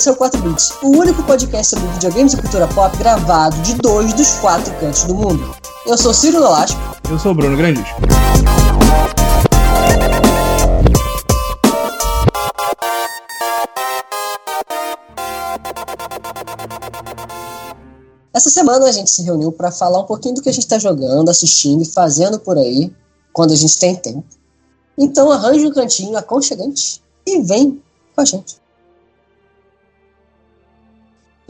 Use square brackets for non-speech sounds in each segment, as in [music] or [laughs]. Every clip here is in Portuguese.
esse é o 4 Bits, o único podcast sobre videogames e cultura pop gravado de dois dos quatro cantos do mundo. Eu sou Ciro Nolasco. Eu sou o Bruno Grandis. Essa semana a gente se reuniu para falar um pouquinho do que a gente está jogando, assistindo e fazendo por aí, quando a gente tem tempo. Então arranje um cantinho aconchegante e vem com a gente.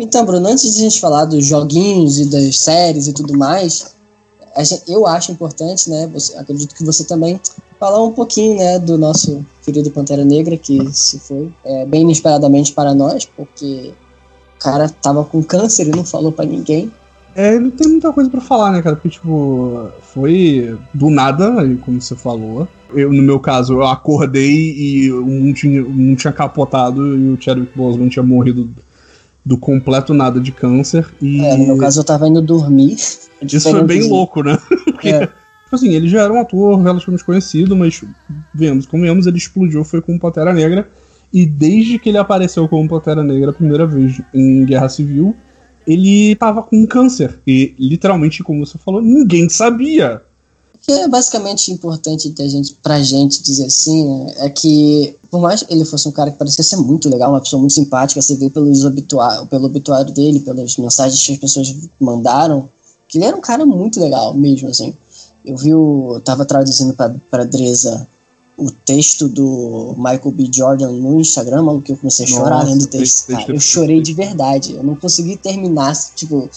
Então, Bruno, antes de a gente falar dos joguinhos e das séries e tudo mais, gente, eu acho importante, né? Você, acredito que você também falar um pouquinho, né, do nosso querido Pantera Negra que se foi é, bem inesperadamente para nós, porque o cara tava com câncer e não falou para ninguém. É, não tem muita coisa para falar, né, cara? Porque, tipo, foi do nada, como você falou. Eu, no meu caso, eu acordei e mundo tinha, mundo tinha capotado e o Chadwick Boseman tinha morrido do completo nada de câncer. E... É, no meu caso eu tava indo dormir. Isso foi bem louco, né? [laughs] Porque, é. tipo assim, ele já era um ator relativamente conhecido, mas vemos, como vemos, ele explodiu, foi com Pantera Negra. E desde que ele apareceu como Pantera Negra a primeira vez em Guerra Civil, ele tava com câncer. E literalmente, como você falou, ninguém sabia. Que é basicamente importante a gente, pra gente dizer assim, né, é que por mais que ele fosse um cara que parecia ser muito legal, uma pessoa muito simpática, você vê pelos obituário, pelo obituário dele, pelas mensagens que as pessoas mandaram, que ele era um cara muito legal mesmo, assim. Eu vi o. tava traduzindo pra, pra Dresa o texto do Michael B. Jordan no Instagram, mano, que eu comecei a chorar Nossa, lendo o texto. Cara, eu chorei de verdade. Eu não consegui terminar, tipo,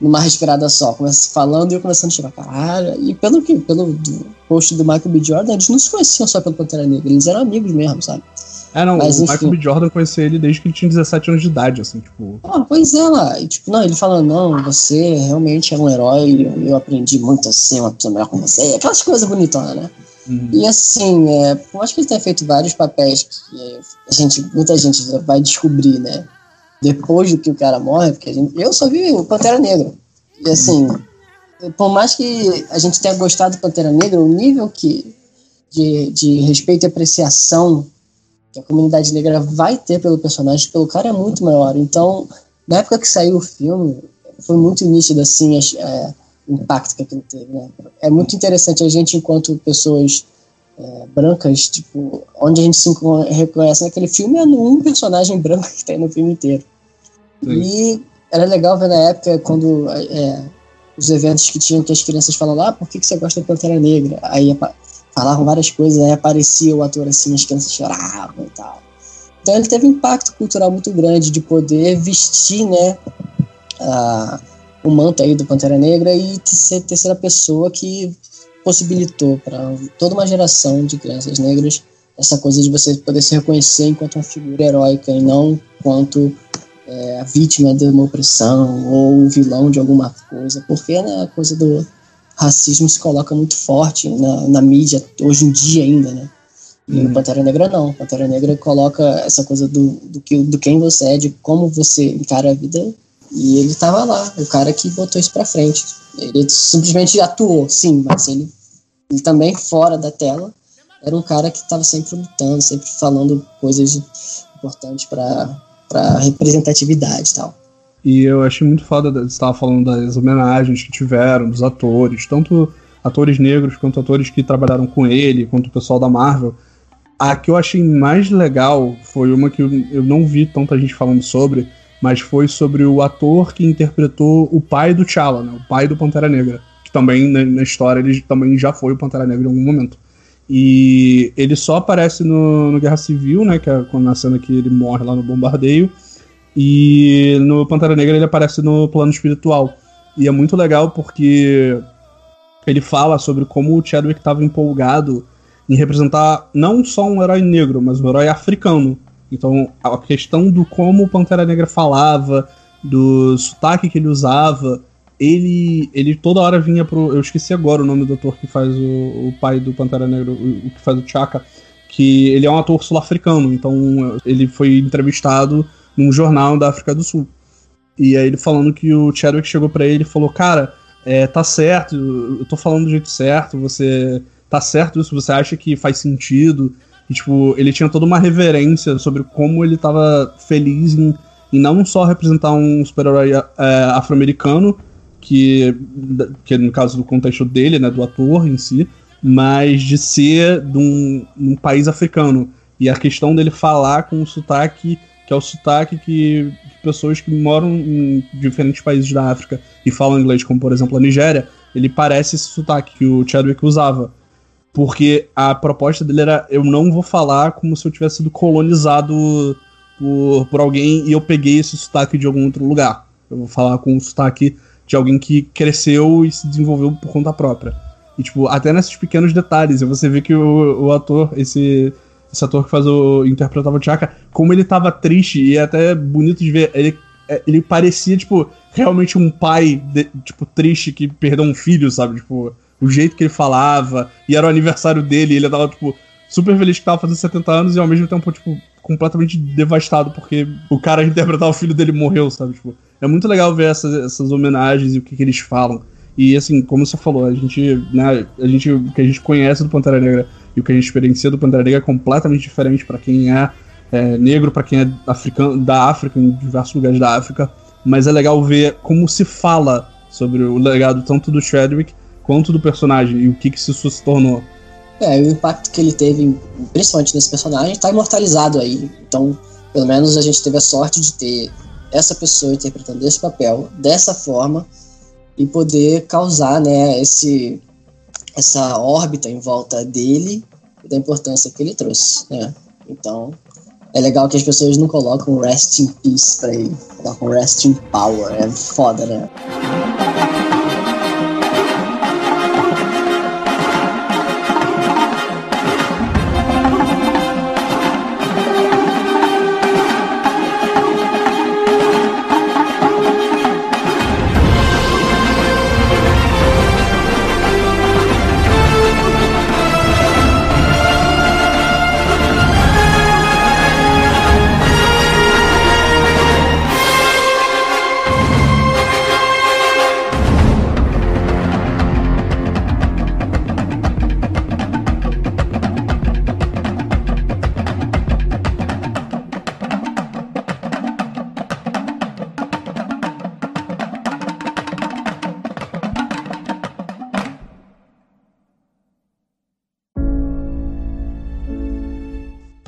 numa respirada só. Começa falando e eu começando a chorar. Caralho. E pelo que, pelo post do Michael B. Jordan, eles não se conheciam só pelo Pantera Negra, eles eram amigos mesmo, sabe? É, não, Mas, o enfim. Michael B. Jordan conhecia ele desde que ele tinha 17 anos de idade, assim, tipo. Ah, pois é, lá. E, tipo, não, ele falando, não, você realmente é um herói, eu, eu aprendi muito a ser uma pessoa melhor com você. Aquelas coisas bonitonas, né? Uhum. E assim, é, por mais que ele tenha feito vários papéis que a gente, muita gente vai descobrir, né? depois do que o cara morre, porque gente, eu só vi o Pantera Negra. E assim, por mais que a gente tenha gostado do Pantera Negra, o nível que de, de respeito e apreciação que a comunidade negra vai ter pelo personagem, pelo cara, é muito maior. Então, na época que saiu o filme, foi muito nítido assim é, o impacto que aquilo teve. Né? É muito interessante a gente, enquanto pessoas é, brancas, tipo, onde a gente se reconhece naquele filme é num personagem branco [laughs] que tem no filme inteiro. Sim. E era legal ver na época quando é, os eventos que tinham que as crianças falavam, ah, por que, que você gosta do Pantera Negra? Aí falavam várias coisas, aí aparecia o ator assim, as crianças choravam e tal. Então ele teve um impacto cultural muito grande de poder vestir, né, a, o manto aí do Pantera Negra e ser terceira pessoa que possibilitou para toda uma geração de crianças negras essa coisa de você poder se reconhecer enquanto uma figura heróica e não quanto é, a vítima de uma opressão ou o vilão de alguma coisa, porque né, a coisa do racismo se coloca muito forte na, na mídia hoje em dia ainda, né? E hum. no Pantera Negra não. Pantera Negra coloca essa coisa do, do, que, do quem você é, de como você encara a vida. E ele tava lá, o cara que botou isso pra frente. Ele simplesmente atuou, sim, mas ele, ele também, fora da tela, era um cara que estava sempre lutando, sempre falando coisas importantes para representatividade e tal. E eu achei muito foda, você estava falando das homenagens que tiveram, dos atores, tanto atores negros quanto atores que trabalharam com ele, quanto o pessoal da Marvel. A que eu achei mais legal foi uma que eu não vi tanta gente falando sobre, mas foi sobre o ator que interpretou o pai do T'Challa, né? O pai do Pantera Negra. Que também, na, na, história, ele também já foi o Pantera Negra em algum momento. E ele só aparece no, no Guerra Civil, né? Que é na cena que ele morre lá no bombardeio. E no Pantera Negra ele aparece no plano espiritual. E é muito legal porque ele fala sobre como o Chadwick estava empolgado em representar não só um herói negro, mas um herói africano. Então, a questão do como o Pantera Negra falava, do sotaque que ele usava, ele ele toda hora vinha pro. Eu esqueci agora o nome do ator que faz o, o pai do Pantera Negra, o, o que faz o Chaka, que ele é um ator sul-africano, então ele foi entrevistado num jornal da África do Sul. E aí ele falando que o Chadwick chegou para ele e falou: Cara, é, tá certo, eu tô falando do jeito certo, você tá certo isso, você acha que faz sentido E, tipo, ele tinha toda uma reverência sobre como ele tava feliz em, em não só representar um super-herói é, afro-americano, que, que no caso do contexto dele, né, do ator em si, mas de ser de um, um país africano. E a questão dele falar com o sotaque, que é o sotaque que pessoas que moram em diferentes países da África e falam inglês, como por exemplo a Nigéria, ele parece esse sotaque que o Chadwick usava. Porque a proposta dele era: eu não vou falar como se eu tivesse sido colonizado por, por alguém e eu peguei esse sotaque de algum outro lugar. Eu vou falar com o sotaque de alguém que cresceu e se desenvolveu por conta própria. E, tipo, até nesses pequenos detalhes, você vê que o, o ator, esse, esse ator que faz o. interpretava o Chaka, como ele tava triste e é até bonito de ver. Ele, é, ele parecia, tipo, realmente um pai, de, tipo, triste que perdeu um filho, sabe? Tipo, o jeito que ele falava, e era o aniversário dele, e ele tava, tipo, super feliz que tava fazendo 70 anos e ao mesmo tempo, tipo, completamente devastado porque o cara [laughs] que interpretava o filho dele morreu, sabe? Tipo, é muito legal ver essas, essas homenagens e o que, que eles falam. E assim, como você falou, a gente, né, a gente, o que a gente conhece do Pantera Negra e o que a gente experiencia do Pantera Negra é completamente diferente para quem é, é negro, para quem é africano, da África, em diversos lugares da África. Mas é legal ver como se fala sobre o legado tanto do Chadwick quanto do personagem e o que, que isso se tornou. É, o impacto que ele teve, principalmente nesse personagem, está imortalizado aí. Então, pelo menos a gente teve a sorte de ter essa pessoa interpretando esse papel dessa forma e poder causar, né, esse essa órbita em volta dele e da importância que ele trouxe, né? Então, é legal que as pessoas não colocam rest in peace pra ele, colocam rest in power, é foda, né?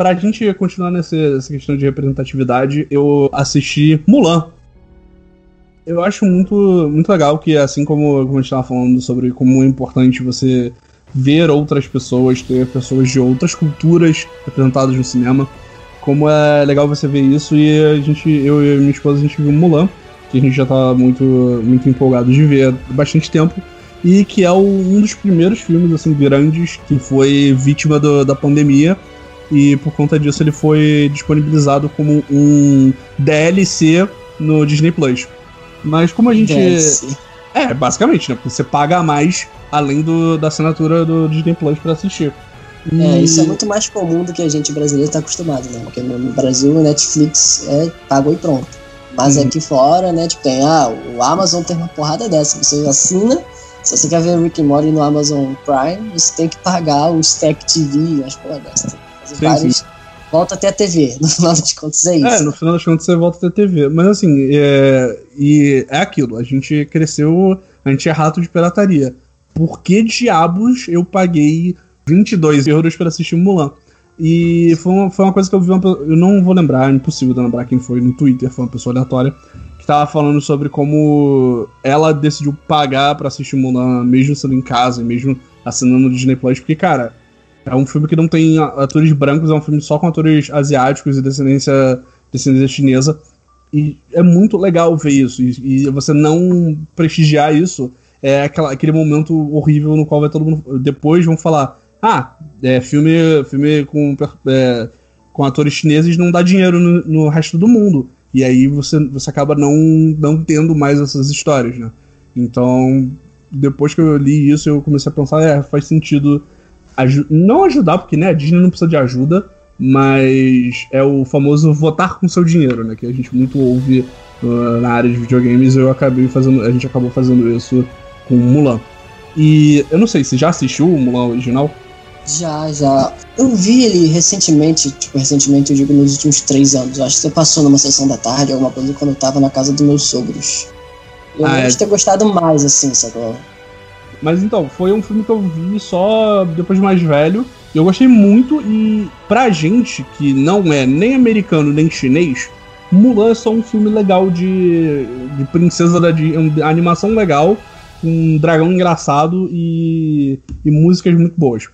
Pra gente continuar nessa, nessa questão de representatividade, eu assisti Mulan. Eu acho muito, muito legal que, assim como, a gente estava falando sobre como é importante você ver outras pessoas, ter pessoas de outras culturas representadas no cinema, como é legal você ver isso e a gente, eu e minha esposa, a gente viu Mulan, que a gente já tá muito, muito empolgado de ver há bastante tempo, e que é um dos primeiros filmes, assim, grandes que foi vítima do, da pandemia e por conta disso ele foi disponibilizado como um DLC no Disney Plus. Mas como a gente. DLC. É, basicamente, né? Porque você paga a mais além do, da assinatura do Disney Plus pra assistir. E... É, isso é muito mais comum do que a gente brasileiro está acostumado, né? Porque no Brasil o Netflix é pago e pronto. Mas hum. aqui fora, né, tipo, tem, ah, o Amazon tem uma porrada dessa. Você assina, se você quer ver Rick and Morty no Amazon Prime, você tem que pagar o Stack TV, as porra dessa vários. Volta até a TV, [laughs] no final das contas é isso. É, no final das contas você volta até a TV. Mas assim, é, e é aquilo, a gente cresceu, a gente é rato de pirataria. Por que diabos eu paguei 22 euros para assistir Mulan? E foi uma, foi uma coisa que eu vi, uma, eu não vou lembrar, é impossível de lembrar quem foi no Twitter, foi uma pessoa aleatória, que tava falando sobre como ela decidiu pagar para assistir Mulan, mesmo sendo em casa, mesmo assinando o Disney Plus, porque, cara, é um filme que não tem atores brancos, é um filme só com atores asiáticos e descendência, descendência chinesa. E é muito legal ver isso. E, e você não prestigiar isso é aquela, aquele momento horrível no qual vai todo mundo. Depois vão falar: ah, é, filme, filme com, é, com atores chineses não dá dinheiro no, no, resto do mundo. E aí você, você acaba não, não tendo mais essas histórias, né? Então, depois que eu li isso, eu comecei a pensar: é, faz sentido não ajudar, porque né, a Disney não precisa de ajuda, mas é o famoso votar com seu dinheiro, né? Que a gente muito ouve uh, na área de videogames. Eu acabei fazendo, a gente acabou fazendo isso com Mulan. E eu não sei, você já assistiu o Mulan original? Já, já. Eu vi ele recentemente, tipo, recentemente eu digo nos últimos três anos. Eu acho que você passou numa sessão da tarde, alguma coisa, quando eu tava na casa dos meus sogros. Eu ah, é. ter gostado mais, assim, sacou? Mas então, foi um filme que eu vi só depois de mais velho. E eu gostei muito, e pra gente que não é nem americano nem chinês, Mulan é só um filme legal de, de princesa da de, animação legal, com um dragão engraçado e, e músicas muito boas.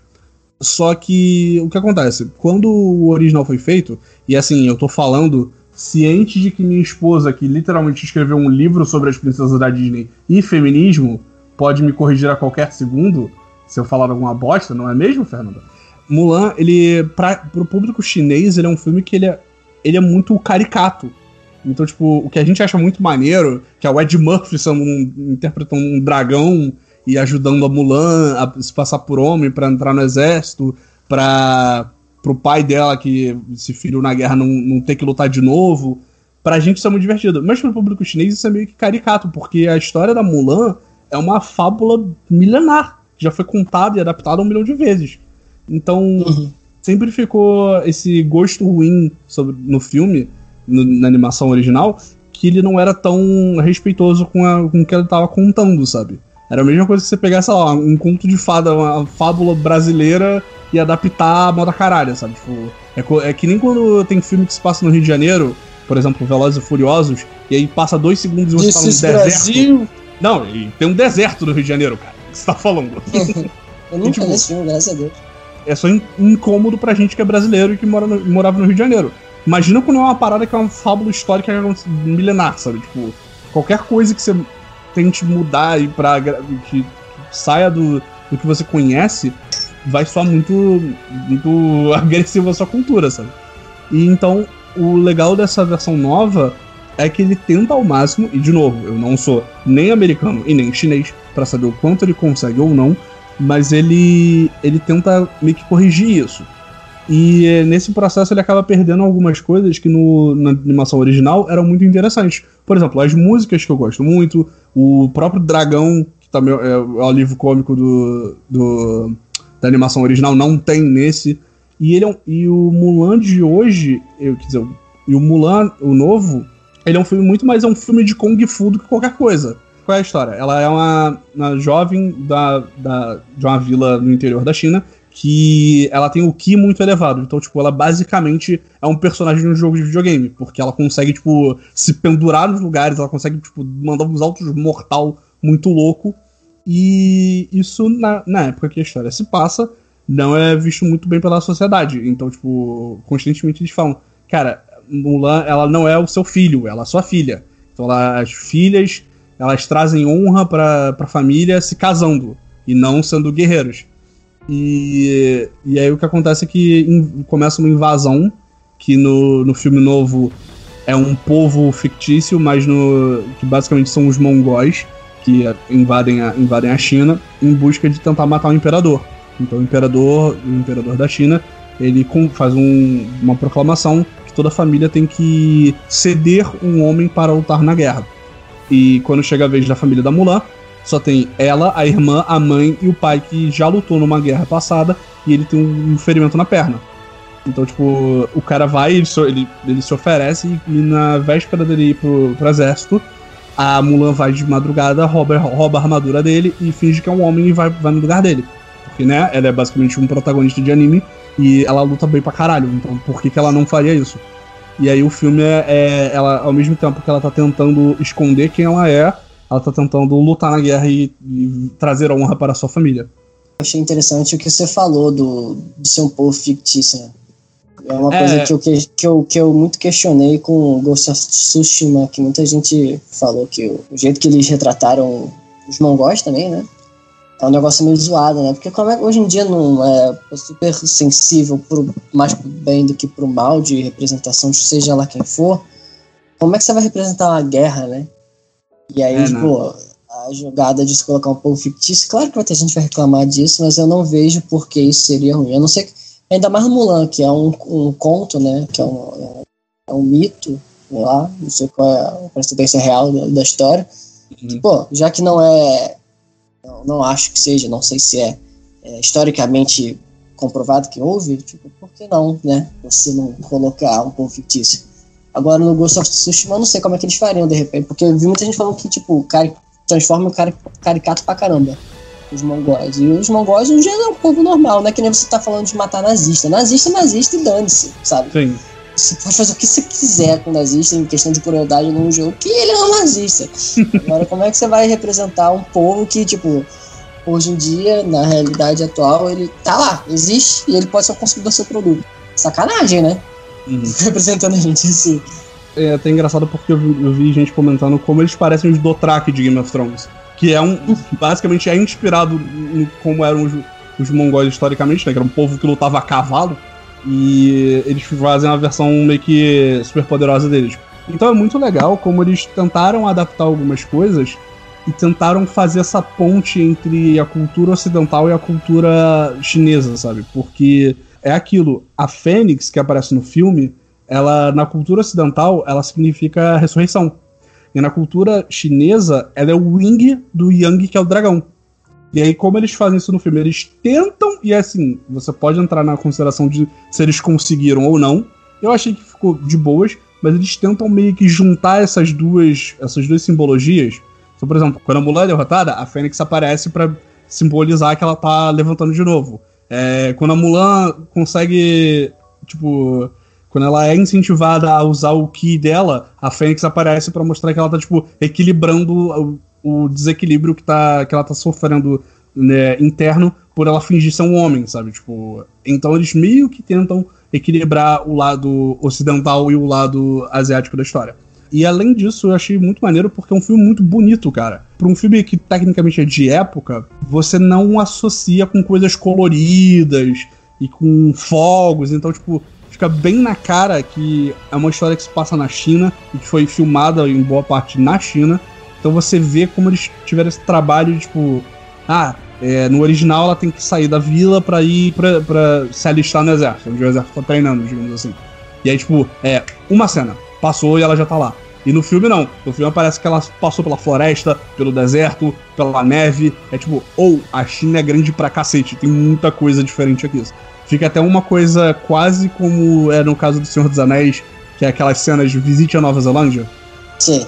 Só que o que acontece? Quando o original foi feito, e assim, eu tô falando ciente de que minha esposa, que literalmente escreveu um livro sobre as princesas da Disney e feminismo, pode me corrigir a qualquer segundo se eu falar alguma bosta, não é mesmo, Fernanda? Mulan, ele, pra, pro público chinês, ele é um filme que ele é, ele é muito caricato. Então, tipo, o que a gente acha muito maneiro, que é o Ed Murphy um, interpretando um dragão e ajudando a Mulan a se passar por homem para entrar no exército, para pro pai dela que se feriu na guerra não, não ter que lutar de novo. Pra gente isso é muito divertido. Mas pro público chinês isso é meio que caricato, porque a história da Mulan é uma fábula milenar. Já foi contada e adaptada um milhão de vezes. Então, uhum. sempre ficou esse gosto ruim sobre, no filme, no, na animação original, que ele não era tão respeitoso com, a, com o que ele estava contando, sabe? Era a mesma coisa que você pegar, sei lá, um conto de fada, uma fábula brasileira e adaptar a moda caralho, sabe? Tipo, é, é, que nem quando tem filme que se passa no Rio de Janeiro, por exemplo, Velozes e Furiosos, e aí passa dois segundos e você tá no deserto. Brasil. Não, e tem um deserto no Rio de Janeiro, cara. O que você tá falando? [laughs] Eu nunca tipo, vi esse filme, graças a Deus. É só incômodo pra gente que é brasileiro e que mora no, morava no Rio de Janeiro. Imagina quando é uma parada que é uma fábula histórica milenar, sabe? Tipo, qualquer coisa que você tente mudar e pra que saia do, do que você conhece, vai soar muito, muito [laughs] agressivo à sua cultura, sabe? E então, o legal dessa versão nova é que ele tenta ao máximo, e de novo, eu não sou nem americano e nem chinês para saber o quanto ele consegue ou não, mas ele, ele tenta meio que corrigir isso. E é, nesse processo ele acaba perdendo algumas coisas que no, na animação original eram muito interessantes. Por exemplo, as músicas que eu gosto muito, o próprio dragão, que também é, é o livro cômico do, do, da animação original, não tem nesse. E, ele é um, e o Mulan de hoje, eu, quer dizer, e o Mulan, o novo, ele é um filme muito mais é um filme de Kung Fu do que qualquer coisa. Qual é a história? Ela é uma, uma jovem da, da, de uma vila no interior da China que ela tem o Ki muito elevado. Então, tipo, ela basicamente é um personagem de um jogo de videogame, porque ela consegue, tipo, se pendurar nos lugares, ela consegue, tipo, mandar uns altos mortal muito louco. E isso, na, na época que a história se passa, não é visto muito bem pela sociedade. Então, tipo, constantemente eles falam, cara, Mulan, ela não é o seu filho, ela é sua filha. Então ela, as filhas, elas trazem honra para a família se casando e não sendo guerreiros. E, e aí o que acontece é que in, começa uma invasão, que no, no filme novo é um povo fictício, mas no que basicamente são os mongóis que invadem a, invadem a China em busca de tentar matar o imperador. Então o imperador, o imperador da China, ele faz um, uma proclamação toda a família tem que ceder um homem para lutar na guerra. E quando chega a vez da família da Mulan, só tem ela, a irmã, a mãe e o pai que já lutou numa guerra passada e ele tem um ferimento na perna. Então, tipo, o cara vai, ele, ele, ele se oferece e, na véspera dele ir pro, pro exército, a Mulan vai de madrugada, rouba, rouba a armadura dele e finge que é um homem e vai, vai no lugar dele. Porque, né, ela é basicamente um protagonista de anime e ela luta bem pra caralho, então por que, que ela não faria isso? E aí o filme é, é, ela, ao mesmo tempo que ela tá tentando esconder quem ela é, ela tá tentando lutar na guerra e, e trazer honra para a sua família. Achei interessante o que você falou do, de ser um povo fictício, né? É uma é... coisa que eu, que, eu, que eu muito questionei com Ghost of Tsushima, que muita gente falou que o, o jeito que eles retrataram os mongóis também, né? É um negócio meio zoado, né? Porque como é, hoje em dia não é super sensível pro, mais pro bem do que pro mal de representação, seja lá quem for, como é que você vai representar uma guerra, né? E aí, é, tipo, a jogada de se colocar um povo fictício, claro que vai ter gente que vai reclamar disso, mas eu não vejo por que isso seria ruim. Eu não sei, ainda mais no Mulan, que é um, um conto, né? Que é um, é um mito, sei lá, não sei qual é a procedência real da, da história. Uhum. Pô, já que não é não, não acho que seja, não sei se é, é historicamente comprovado que houve, tipo, por que não, né? Você não colocar um povo fictício. Agora no Ghost of Tsushima eu não sei como é que eles fariam de repente, porque eu vi muita gente falando que, tipo, cara transforma o cara caricato pra caramba. Os mongóis. E os mongóis no geral é um povo normal, não é que nem você tá falando de matar nazista. Nazista nazista e dane-se, sabe? Sim. Você pode fazer o que você quiser com o nazista em questão de crueldade num jogo, que ele é um nazista. [laughs] Agora, como é que você vai representar um povo que, tipo, hoje em dia, na realidade atual, ele tá lá, existe, e ele pode ser o consumidor do seu produto. Sacanagem, né? Uhum. [laughs] Representando a gente assim. É até engraçado porque eu vi, eu vi, gente comentando como eles parecem os Dothraki de Game of Thrones. Que é um. basicamente é inspirado em como eram os, os mongóis historicamente, né? Que era um povo que lutava a cavalo. E eles fazem uma versão meio que super poderosa deles. Então é muito legal como eles tentaram adaptar algumas coisas e tentaram fazer essa ponte entre a cultura ocidental e a cultura chinesa, sabe? Porque é aquilo, a Fênix que aparece no filme, ela na cultura ocidental, ela significa ressurreição. E na cultura chinesa, ela é o wing do Yang, que é o dragão. E aí, como eles fazem isso no filme? Eles tentam, e assim, você pode entrar na consideração de se eles conseguiram ou não. Eu achei que ficou de boas, mas eles tentam meio que juntar essas duas, essas duas simbologias então, por exemplo, quando a Mulan é derrotada, a Fênix aparece para simbolizar que ela tá levantando de novo. É, quando a Mulan consegue, tipo, quando ela é incentivada a usar o Ki dela, a Fênix aparece para mostrar que ela tá, tipo, equilibrando o, desequilíbrio que, tá, que ela tá sofrendo né, interno por ela fingir ser um homem, sabe? Tipo, então eles meio que tentam equilibrar o lado ocidental e o lado asiático da história. E além disso, eu achei muito maneiro porque é um filme muito bonito, cara. Para um filme que tecnicamente é de época, você não associa com coisas coloridas e com fogos, então, tipo, fica bem na cara que é uma história que se passa na China e que foi filmada em boa parte na China. Então você vê como eles tiveram esse trabalho de, tipo, ah, é, no original ela tem que sair da vila para ir pra, pra se alistar no exército, onde o exército tá treinando, digamos assim. E aí, tipo, é uma cena passou e ela já tá lá. E no filme não. No filme parece que ela passou pela floresta, pelo deserto, pela neve. É tipo, ou oh, a China é grande pra cacete, tem muita coisa diferente aqui. Fica até uma coisa quase como é no caso do Senhor dos Anéis, que é aquelas cenas de visite a Nova Zelândia. Sim.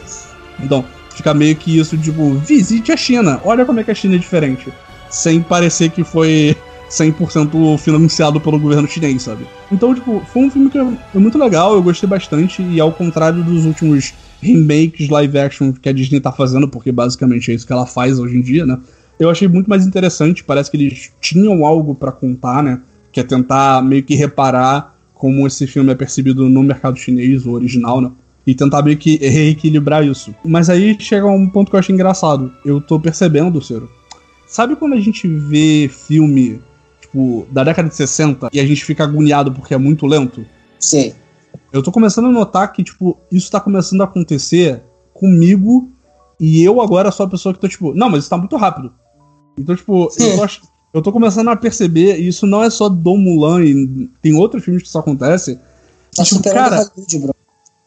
Então, fica meio que isso, tipo, visite a China, olha como é que a China é diferente. Sem parecer que foi 100% financiado pelo governo chinês, sabe? Então, tipo, foi um filme que é muito legal, eu gostei bastante, e ao contrário dos últimos remakes live action que a Disney tá fazendo, porque basicamente é isso que ela faz hoje em dia, né? Eu achei muito mais interessante, parece que eles tinham algo para contar, né? Que é tentar meio que reparar como esse filme é percebido no mercado chinês, o original, né? E tentar meio que reequilibrar isso. Mas aí chega um ponto que eu acho engraçado. Eu tô percebendo, Ciro. Sabe quando a gente vê filme tipo, da década de 60 e a gente fica agoniado porque é muito lento. Sim. Eu tô começando a notar que, tipo, isso tá começando a acontecer comigo e eu agora sou a pessoa que tô, tipo, não, mas isso tá muito rápido. Então, tipo, eu tô, eu tô, começando a perceber, e isso não é só do Mulan, e tem outros filmes que isso acontece. Tá tipo, cara, Hollywood, bro.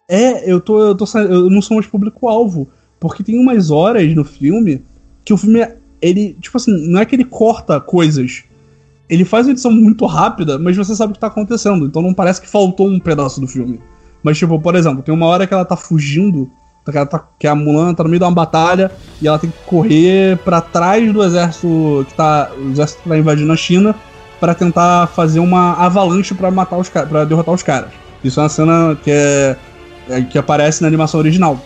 É, eu tô, eu tô eu não sou mais público-alvo. Porque tem umas horas no filme que o filme, ele, tipo assim, não é que ele corta coisas ele faz uma edição muito rápida, mas você sabe o que tá acontecendo. Então não parece que faltou um pedaço do filme. Mas, tipo, por exemplo, tem uma hora que ela tá fugindo, que, ela tá, que a Mulan tá no meio de uma batalha e ela tem que correr para trás do exército que tá. O exército que tá invadindo a China para tentar fazer uma avalanche para matar os para derrotar os caras. Isso é uma cena que é, é. Que aparece na animação original.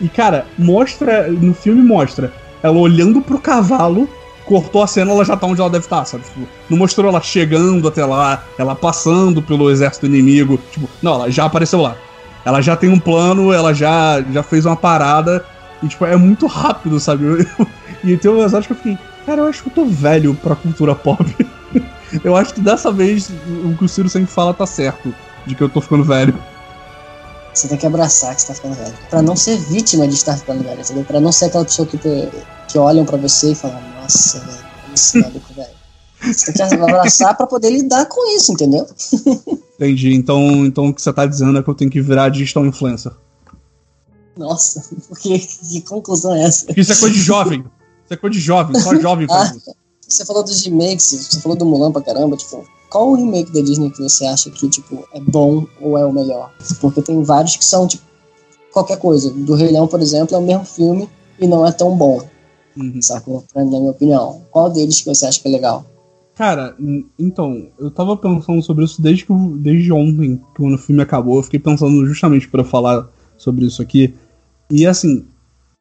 E, cara, mostra. No filme mostra ela olhando pro cavalo cortou a cena, ela já tá onde ela deve estar, tá, sabe? Tipo, não mostrou ela chegando até lá, ela passando pelo exército inimigo. Tipo, não, ela já apareceu lá. Ela já tem um plano, ela já, já fez uma parada. E, tipo, é muito rápido, sabe? [laughs] e tem umas horas que eu fiquei, cara, eu acho que eu tô velho pra cultura pop. [laughs] eu acho que dessa vez o que o Ciro sempre fala tá certo, de que eu tô ficando velho. Você tem que abraçar que você tá ficando velho. Pra não ser vítima de estar ficando velho, entendeu? Pra não ser aquela pessoa que, te, que olham pra você e falam, nossa, velho, esse [laughs] maluco, velho. Você tem que abraçar pra poder lidar com isso, entendeu? [laughs] Entendi. Então, então o que você tá dizendo é que eu tenho que virar digital influencer. Nossa, [laughs] que, que conclusão é essa? Porque isso é coisa de jovem. Isso é coisa de jovem, só jovem faz ah, isso. Você falou dos remakes, você falou do Mulan pra caramba, tipo. Qual o remake da Disney que você acha que, tipo, é bom ou é o melhor? Porque tem vários que são, tipo, qualquer coisa. Do Rei Leão, por exemplo, é o mesmo filme e não é tão bom. Uhum. Sacou? Na minha opinião. Qual deles que você acha que é legal? Cara, então, eu tava pensando sobre isso desde, que, desde ontem, quando o filme acabou. Eu fiquei pensando justamente para falar sobre isso aqui. E assim,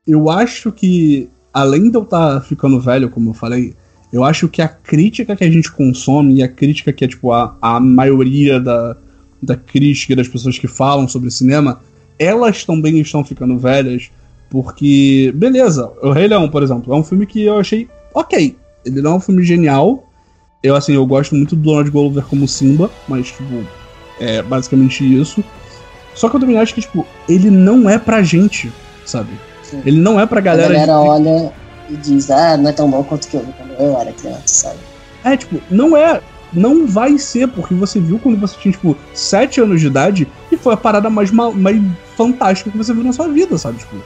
eu acho que, além de eu estar tá ficando velho, como eu falei, eu acho que a crítica que a gente consome e a crítica que é, tipo, a, a maioria da, da crítica das pessoas que falam sobre cinema, elas também estão ficando velhas, porque, beleza, o Rei Leão, por exemplo, é um filme que eu achei ok. Ele não é um filme genial. Eu, assim, eu gosto muito do Donald Glover como Simba, mas, tipo, é basicamente isso. Só que eu também acho que, tipo, ele não é pra gente, sabe? Sim. Ele não é pra galera. A galera de... olha e diz, ah, não é tão bom quanto que eu vi quando eu era criança, sabe? É, tipo, não é. Não vai ser, porque você viu quando você tinha, tipo, 7 anos de idade e foi a parada mais, mais fantástica que você viu na sua vida, sabe? Tipo,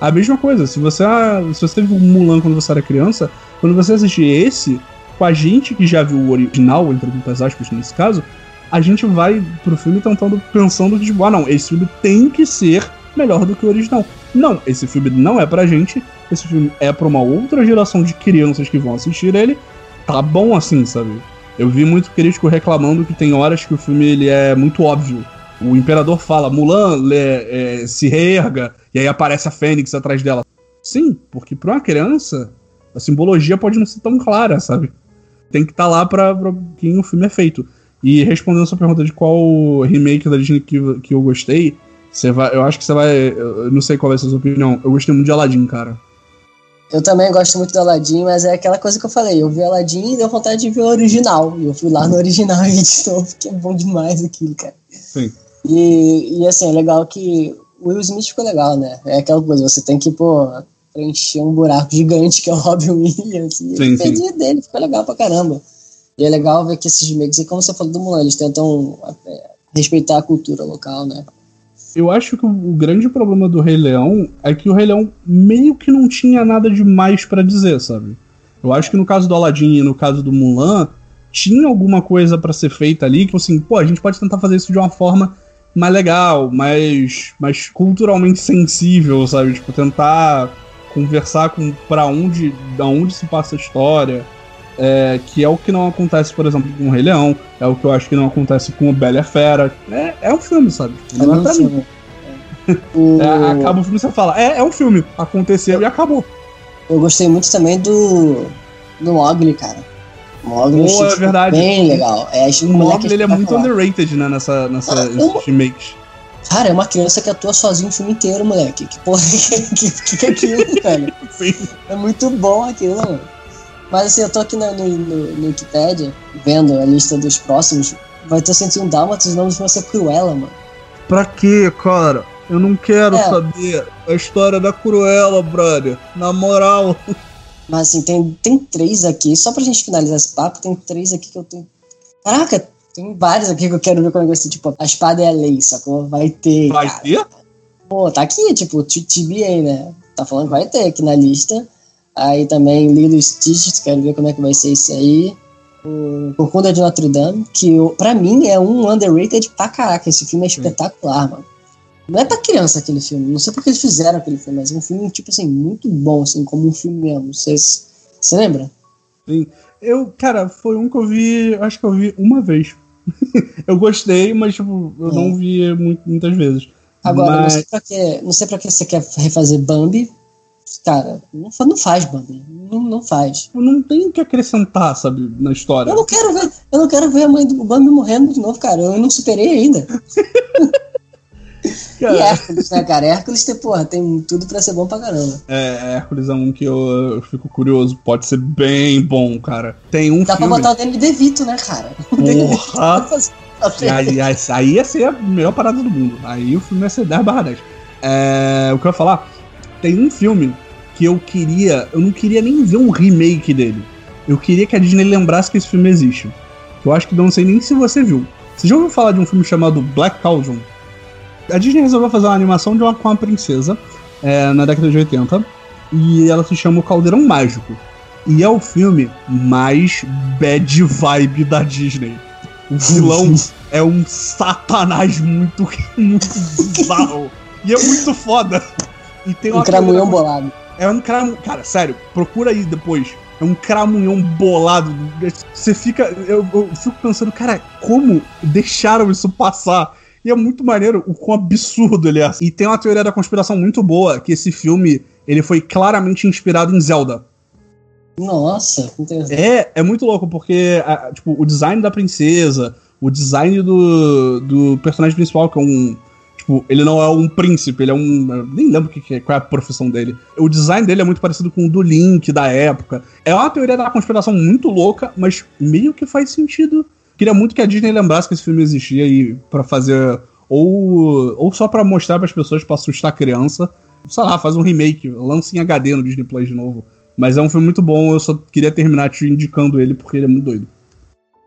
a mesma coisa. Se você, ah, se você viu Mulan quando você era criança, quando você assistir esse, com a gente que já viu o original, entre muitas aspas nesse caso, a gente vai pro filme tentando, pensando tipo, ah, não, esse filme tem que ser melhor do que o original. Não, esse filme não é pra gente, esse filme é pra uma outra geração de crianças que vão assistir ele. Tá bom assim, sabe? Eu vi muito crítico reclamando que tem horas que o filme ele é muito óbvio. O imperador fala, Mulan é, se reerga, e aí aparece a Fênix atrás dela. Sim, porque pra uma criança, a simbologia pode não ser tão clara, sabe? Tem que estar tá lá pra quem o filme é feito. E respondendo a sua pergunta de qual remake da Disney que, que eu gostei, você vai, eu acho que você vai. Eu não sei qual vai ser a sua opinião. Eu gostei muito de Aladdin, cara. Eu também gosto muito do Aladdin, mas é aquela coisa que eu falei. Eu vi Aladdin e deu vontade de ver o original. E eu fui lá no original [laughs] e de novo, porque é bom demais aquilo, cara. Sim. E, e assim, é legal que o Will Smith ficou legal, né? É aquela coisa, você tem que, pô, preencher um buraco gigante que é o Robin [laughs] Williams. E sim, sim. dele ficou legal pra caramba. E é legal ver que esses remakes, e como você falou do Mulan, eles tentam é, respeitar a cultura local, né? Eu acho que o grande problema do Rei Leão é que o Rei Leão meio que não tinha nada demais para dizer, sabe? Eu acho que no caso do Aladdin e no caso do Mulan, tinha alguma coisa para ser feita ali que, assim, pô, a gente pode tentar fazer isso de uma forma mais legal, mais, mais culturalmente sensível, sabe? Tipo, tentar conversar com para onde, da onde se passa a história é, que é o que não acontece, por exemplo, com o Rei Leão, é o que eu acho que não acontece com o Bela Fera. É, é um filme, sabe? É não é, pra mim. O... É, acaba o filme e você fala, é, é um filme, aconteceu eu, e acabou. Eu gostei muito também do, do Mogli, cara. Mogli oh, é verdade. bem legal. É, o Mogli ele é muito underrated, né, nessa, nessa, ah, remakes. Cara, é uma criança que atua sozinho o filme inteiro, moleque. Que porra [laughs] que, que, que é aquilo, [laughs] velho? Sim. É muito bom aquilo, mano. Mas assim, eu tô aqui no, no, no, no Wikipedia, vendo a lista dos próximos. Vai ter 101 Dálmatas, os nomes vão ser Cruella, mano. Pra quê, cara? Eu não quero é. saber a história da Cruella, brother. Na moral. Mas assim, tem, tem três aqui. Só pra gente finalizar esse papo, tem três aqui que eu tenho. Caraca, tem vários aqui que eu quero ver quando eu gostei. Tipo, a espada é a lei, sacou? Vai ter. Vai cara. ter? Pô, tá aqui, tipo, TBA, né? Tá falando que vai ter aqui na lista. Aí também Lilo Stitch, quero ver como é que vai ser isso aí. O Corcunda de Notre Dame, que pra mim é um underrated pra caraca. Esse filme é espetacular, mano. Não é pra criança aquele filme, não sei porque eles fizeram aquele filme, mas é um filme, tipo assim, muito bom, assim, como um filme mesmo. Você, você lembra? Sim. Eu, cara, foi um que eu vi, acho que eu vi uma vez. [laughs] eu gostei, mas, tipo, eu é. não vi muito, muitas vezes. Agora, mas... não, sei pra que, não sei pra que você quer refazer Bambi, cara, não, não faz, Bambi. Não, não faz. Não tem o que acrescentar, sabe, na história. Eu não quero ver, eu não quero ver a mãe do Bambi morrendo de novo, cara. Eu não superei ainda. [laughs] Cara. E Hércules, né, cara? Hércules tem, porra, tem tudo pra ser bom pra caramba. É, Hércules é um que eu, eu fico curioso. Pode ser bem bom, cara. Tem um Dá filme... pra botar o Danny DeVito, né, cara? Porra! [laughs] aí, aí, aí ia ser a melhor parada do mundo. Aí o filme ia ser 10 barra 10. É, o que eu ia falar? Tem um filme que eu queria. Eu não queria nem ver um remake dele. Eu queria que a Disney lembrasse que esse filme existe. Eu acho que não sei nem se você viu. Você já ouviu falar de um filme chamado Black Cauldron? A Disney resolveu fazer uma animação de uma, com uma princesa é, na década de 80 e ela se chama O Caldeirão Mágico. E é o filme mais bad vibe da Disney. O vilão [laughs] é um satanás muito, [laughs] muito bizarro. e é muito foda. E tem um cramunhão bolado. É um cramunhão. Cara, sério, procura aí depois. É um cramunhão bolado. Você fica. Eu, eu, fico pensando, cara, como deixaram isso passar? E é muito maneiro o quão absurdo ele é. E tem uma teoria da conspiração muito boa, que esse filme ele foi claramente inspirado em Zelda. Nossa, É, é muito louco, porque tipo, o design da princesa, o design do, do personagem principal, que é um. Tipo, ele não é um príncipe, ele é um. Nem lembro que, que, qual é a profissão dele. O design dele é muito parecido com o do Link da época. É uma teoria da conspiração muito louca, mas meio que faz sentido. Queria muito que a Disney lembrasse que esse filme existia e para fazer. Ou, ou só para mostrar para as pessoas, para assustar a criança. Sei lá, faz um remake, lança em HD no Disney Plus de novo. Mas é um filme muito bom, eu só queria terminar te indicando ele porque ele é muito doido.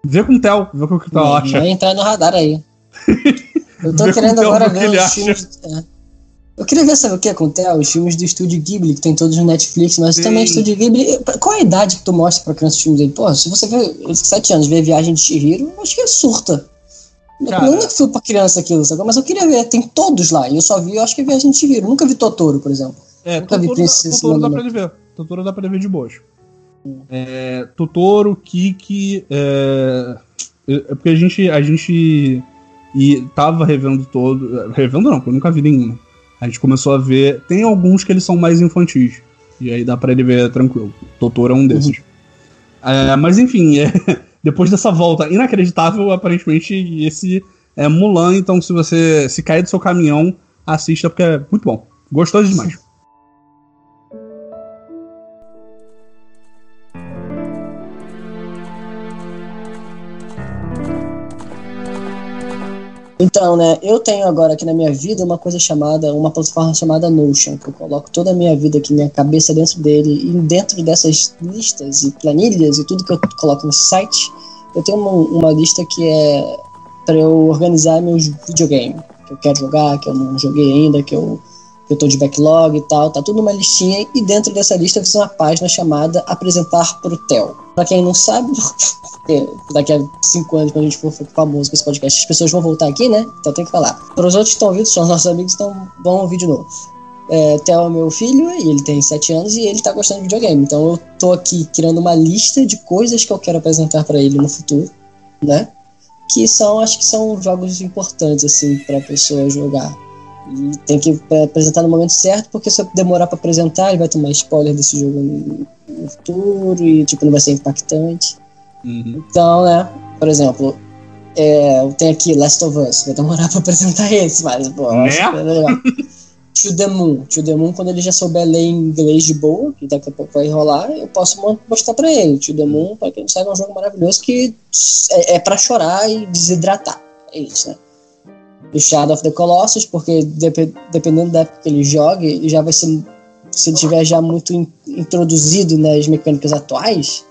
Vê com o Theo, vê o que o Theo acha. Vai entrar no radar aí. [laughs] Eu tô querendo agora ver os filmes. É. Eu queria ver, sabe o que, com o Theo? Os filmes do Estúdio Ghibli, que tem todos no Netflix, mas Sim. também Estúdio Ghibli. Qual é a idade que tu mostra pra criança os filmes dele? Pô, se você vê, sete anos, ver Viagem de Chihiro, acho que é surta. Cara, não é filme pra criança aquilo, sabe? Mas eu queria ver, tem todos lá. E eu só vi, eu acho que Viagem de Chihiro. Nunca vi Totoro, por exemplo. É, Nunca Totoro, vi Princesa Totoro dá pra ele ver. Totoro dá pra ver de boas. É, Totoro, Kiki. É, é, porque a gente, a gente e tava revendo todo. Revendo não, porque eu nunca vi nenhum. A gente começou a ver. Tem alguns que eles são mais infantis. E aí dá pra ele ver tranquilo. Totoro é um desses. Uhum. É, mas enfim, é, [laughs] depois dessa volta inacreditável, aparentemente esse é Mulan. Então, se você se cair do seu caminhão, assista porque é muito bom. Gostoso demais. Então, né, eu tenho agora aqui na minha vida uma coisa chamada, uma plataforma chamada Notion, que eu coloco toda a minha vida aqui, minha cabeça dentro dele, e dentro dessas listas e planilhas e tudo que eu coloco nesse site, eu tenho uma, uma lista que é para eu organizar meus videogames, que eu quero jogar, que eu não joguei ainda, que eu, eu tô de backlog e tal, tá tudo numa listinha, e dentro dessa lista eu fiz uma página chamada Apresentar pro Theo. Pra quem não sabe, [laughs] daqui a cinco anos, quando a gente for famoso com esse podcast, as pessoas vão voltar aqui, né? Então tem que falar. Para os outros que estão ouvindo, são os nossos amigos, então vão ouvir de novo. É, Theo é meu filho, e ele tem sete anos, e ele tá gostando de videogame. Então eu tô aqui criando uma lista de coisas que eu quero apresentar para ele no futuro, né? Que são, acho que são jogos importantes, assim, pra pessoa jogar. E tem que apresentar no momento certo, porque se eu demorar para apresentar, ele vai tomar spoiler desse jogo no futuro e, tipo, não vai ser impactante. Uhum. Então, né, por exemplo, é, tem aqui Last of Us, vai demorar [laughs] pra apresentar esse, mas, pô, eu acho que é legal. [laughs] To the Moon. To the Moon, quando ele já souber ler inglês de boa, que daqui a pouco vai rolar, eu posso mostrar pra ele. To the Moon, pra quem não sabe, é um jogo maravilhoso que é, é pra chorar e desidratar. É isso, né? O Shadow of the Colossus, porque dep dependendo da época que ele jogue, já vai ser. Se ele tiver já muito in introduzido nas mecânicas atuais,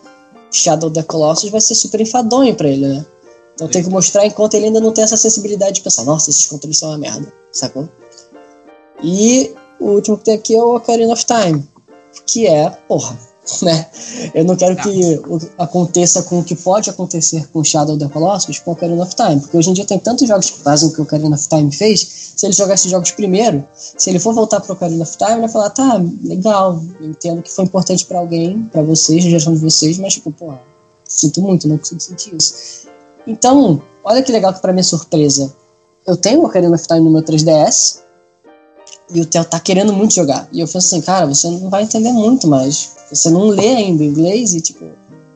Shadow of the Colossus vai ser super enfadonho pra ele, né? Então tem que mostrar enquanto ele ainda não tem essa sensibilidade de pensar, nossa, esses controles são uma merda, sacou? E o último que tem aqui é o Ocarina of Time, que é, porra, [laughs] né? Eu não quero que aconteça com o que pode acontecer com Shadow of the Colossus com Ocarina of Time, porque hoje em dia tem tantos jogos que fazem o que o Ocarina of Time fez, se ele jogar esses jogos primeiro, se ele for voltar para o Ocarina of Time, ele vai falar, tá, legal, entendo que foi importante para alguém, para vocês, na geração de vocês, mas tipo, porra, sinto muito, não consigo sentir isso. Então, olha que legal que para minha surpresa, eu tenho o Ocarina of Time no meu 3DS, e o Theo tá querendo muito jogar. E eu falei assim, cara, você não vai entender muito mais. Você não lê ainda inglês e, tipo,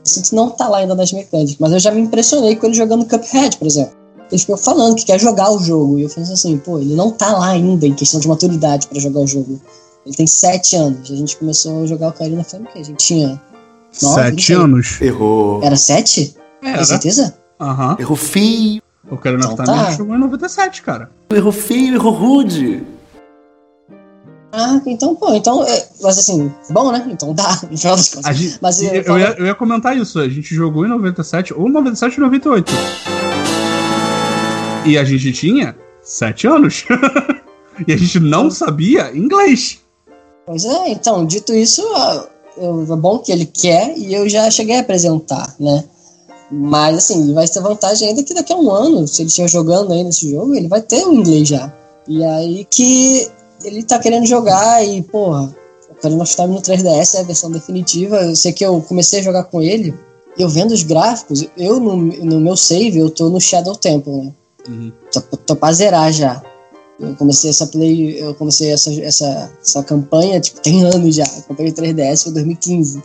você não tá lá ainda nas mecânicas. Mas eu já me impressionei com ele jogando Cuphead, por exemplo. Ele ficou falando que quer jogar o jogo. E eu falei assim, pô, ele não tá lá ainda em questão de maturidade para jogar o jogo. Ele tem sete anos. A gente começou a jogar o Karina foi que a gente tinha. Nove, sete anos? Errou. Era sete? Era. Tem certeza? Aham. Uhum. Errou feio. O Karina então, tá. jogou em 97, cara. Errou feio, errou rude. Ah, então, pô, então, é, mas assim, bom, né? Então dá, [laughs] no final das contas. Gente, mas eu, eu, ia, eu ia comentar isso, a gente jogou em 97, ou 97 e 98. E a gente tinha 7 anos. [laughs] e a gente não sabia inglês. Pois é, então, dito isso, é bom que ele quer e eu já cheguei a apresentar, né? Mas assim, vai ter vantagem ainda que daqui a um ano, se ele estiver jogando aí nesse jogo, ele vai ter o inglês já. E aí que ele tá querendo jogar e, porra, Ocarina of Time no 3DS é a versão definitiva. Eu sei que eu comecei a jogar com ele, eu vendo os gráficos, eu no, no meu save, eu tô no Shadow Temple, né? Uhum. Tô, tô pra zerar já. Eu comecei essa play, eu comecei essa, essa, essa campanha, tipo, tem anos já. Eu comprei o 3DS em 2015.